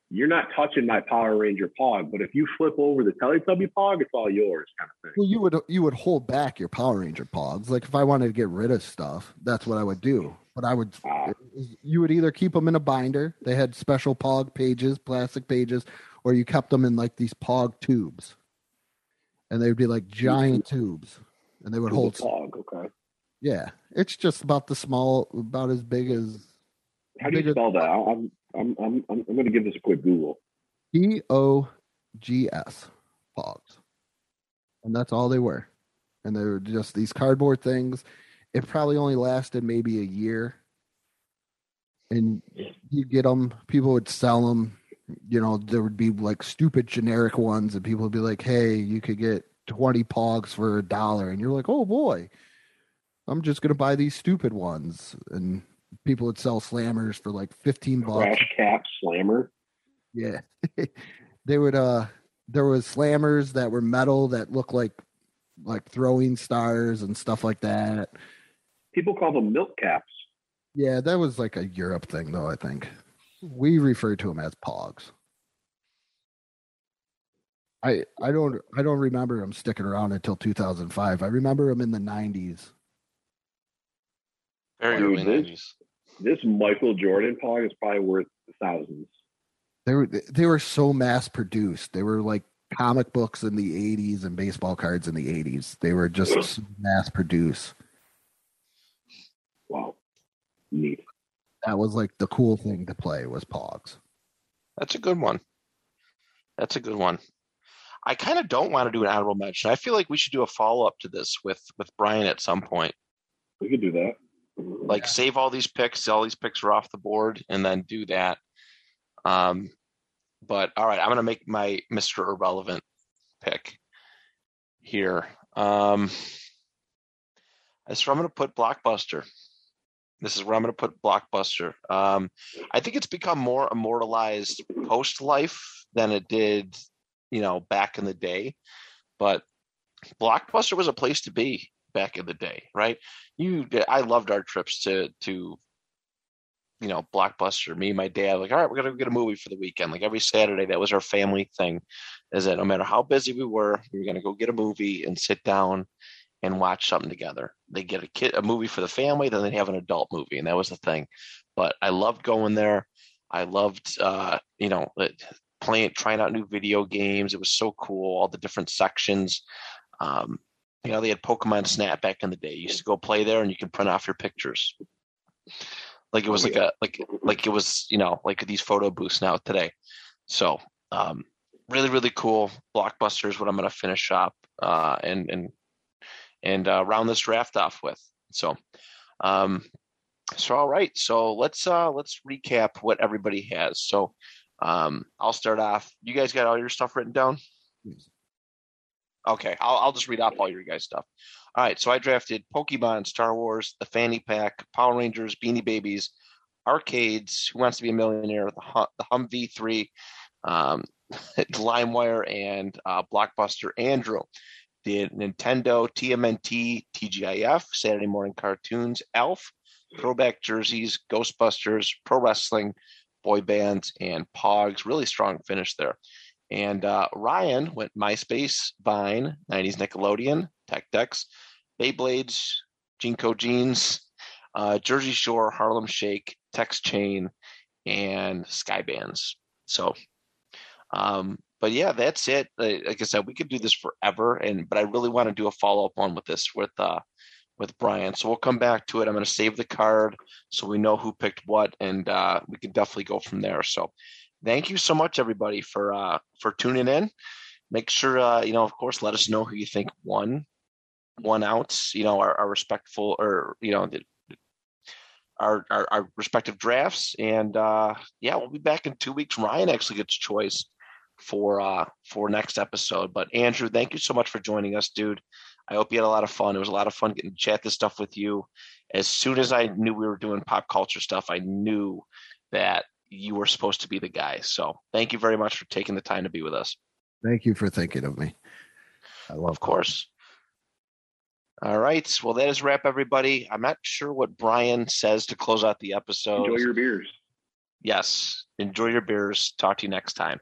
you're not touching my Power Ranger Pog. But if you flip over the Teletubby Pog, it's all yours, kind of thing. Well, you would you would hold back your Power Ranger pogs. Like if I wanted to get rid of stuff, that's what I would do. But I would Ah. you would either keep them in a binder. They had special pog pages, plastic pages, or you kept them in like these pog tubes, and they would be like giant tubes, and they would hold. Pog, okay. Yeah, it's just about the small, about as big as How do you spell that? I'm I'm I'm I'm, I'm going to give this a quick Google. P O G S pogs, and that's all they were. And they were just these cardboard things. It probably only lasted maybe a year, and you get them. People would sell them. You know, there would be like stupid generic ones, and people would be like, "Hey, you could get twenty pogs for a dollar," and you're like, "Oh boy." I'm just gonna buy these stupid ones, and people would sell slammers for like fifteen bucks. Crash Cap Slammer. Yeah. they would uh there was slammers that were metal that looked like like throwing stars and stuff like that. People call them milk caps. Yeah, that was like a Europe thing though, I think. We refer to them as pogs. I I don't I don't remember them sticking around until 2005. I remember them in the 90s. Very Dude, early this- nineties. This Michael Jordan pog is probably worth thousands. They were they were so mass produced. They were like comic books in the 80s and baseball cards in the 80s. They were just mass produced. Wow. Neat. That was like the cool thing to play was pogs. That's a good one. That's a good one. I kind of don't want to do an honorable mention. I feel like we should do a follow up to this with with Brian at some point. We could do that. Like save all these picks, all these picks are off the board, and then do that. Um, but all right, I'm gonna make my Mr. Irrelevant pick here. Um, so I'm gonna put Blockbuster. This is where I'm gonna put Blockbuster. Um, I think it's become more immortalized post life than it did, you know, back in the day. But Blockbuster was a place to be back in the day, right? You, I loved our trips to to, you know, Blockbuster. Me and my dad, like, all right, we're gonna go get a movie for the weekend. Like every Saturday, that was our family thing. Is that no matter how busy we were, we were gonna go get a movie and sit down and watch something together. They get a kid a movie for the family, then they have an adult movie, and that was the thing. But I loved going there. I loved, uh, you know, playing, trying out new video games. It was so cool. All the different sections. Um, you know, they had Pokemon Snap back in the day. You used to go play there, and you could print off your pictures. Like it was like a like like it was you know like these photo booths now today. So um, really really cool. Blockbuster is what I'm going to finish up uh, and and and uh, round this draft off with. So, um, so all right. So let's uh, let's recap what everybody has. So, um, I'll start off. You guys got all your stuff written down? Okay, I'll I'll just read off all your guys' stuff. All right. So I drafted Pokemon, Star Wars, the Fanny Pack, Power Rangers, Beanie Babies, arcades. Who wants to be a millionaire? The Hum, the Humvee three, um, LimeWire, and uh, Blockbuster. Andrew did Nintendo, TMNT, TGIF, Saturday Morning Cartoons, Elf, Throwback Jerseys, Ghostbusters, Pro Wrestling, Boy Bands, and Pogs. Really strong finish there. And uh, Ryan went MySpace, Vine, 90s Nickelodeon, Tech Decks, Beyblades, JNCO Jeans, uh, Jersey Shore, Harlem Shake, Text Chain, and Skybands. So, um, but yeah, that's it. Like I said, we could do this forever, and but I really want to do a follow up one with this with uh with Brian. So we'll come back to it. I'm going to save the card so we know who picked what, and uh, we can definitely go from there. So thank you so much, everybody, for uh for tuning in. Make sure uh, you know, of course, let us know who you think won one outs. You know, our, our respectful or you know the, our, our our respective drafts, and uh, yeah, we'll be back in two weeks. Ryan actually gets choice for uh for next episode. But Andrew, thank you so much for joining us, dude. I hope you had a lot of fun. It was a lot of fun getting to chat this stuff with you. As soon as I knew we were doing pop culture stuff, I knew that you were supposed to be the guy. So thank you very much for taking the time to be with us. Thank you for thinking of me. I love Of course. All right. Well, that is a wrap, everybody. I'm not sure what Brian says to close out the episode. Enjoy your beers. yes. Enjoy your beers. Talk to you next time.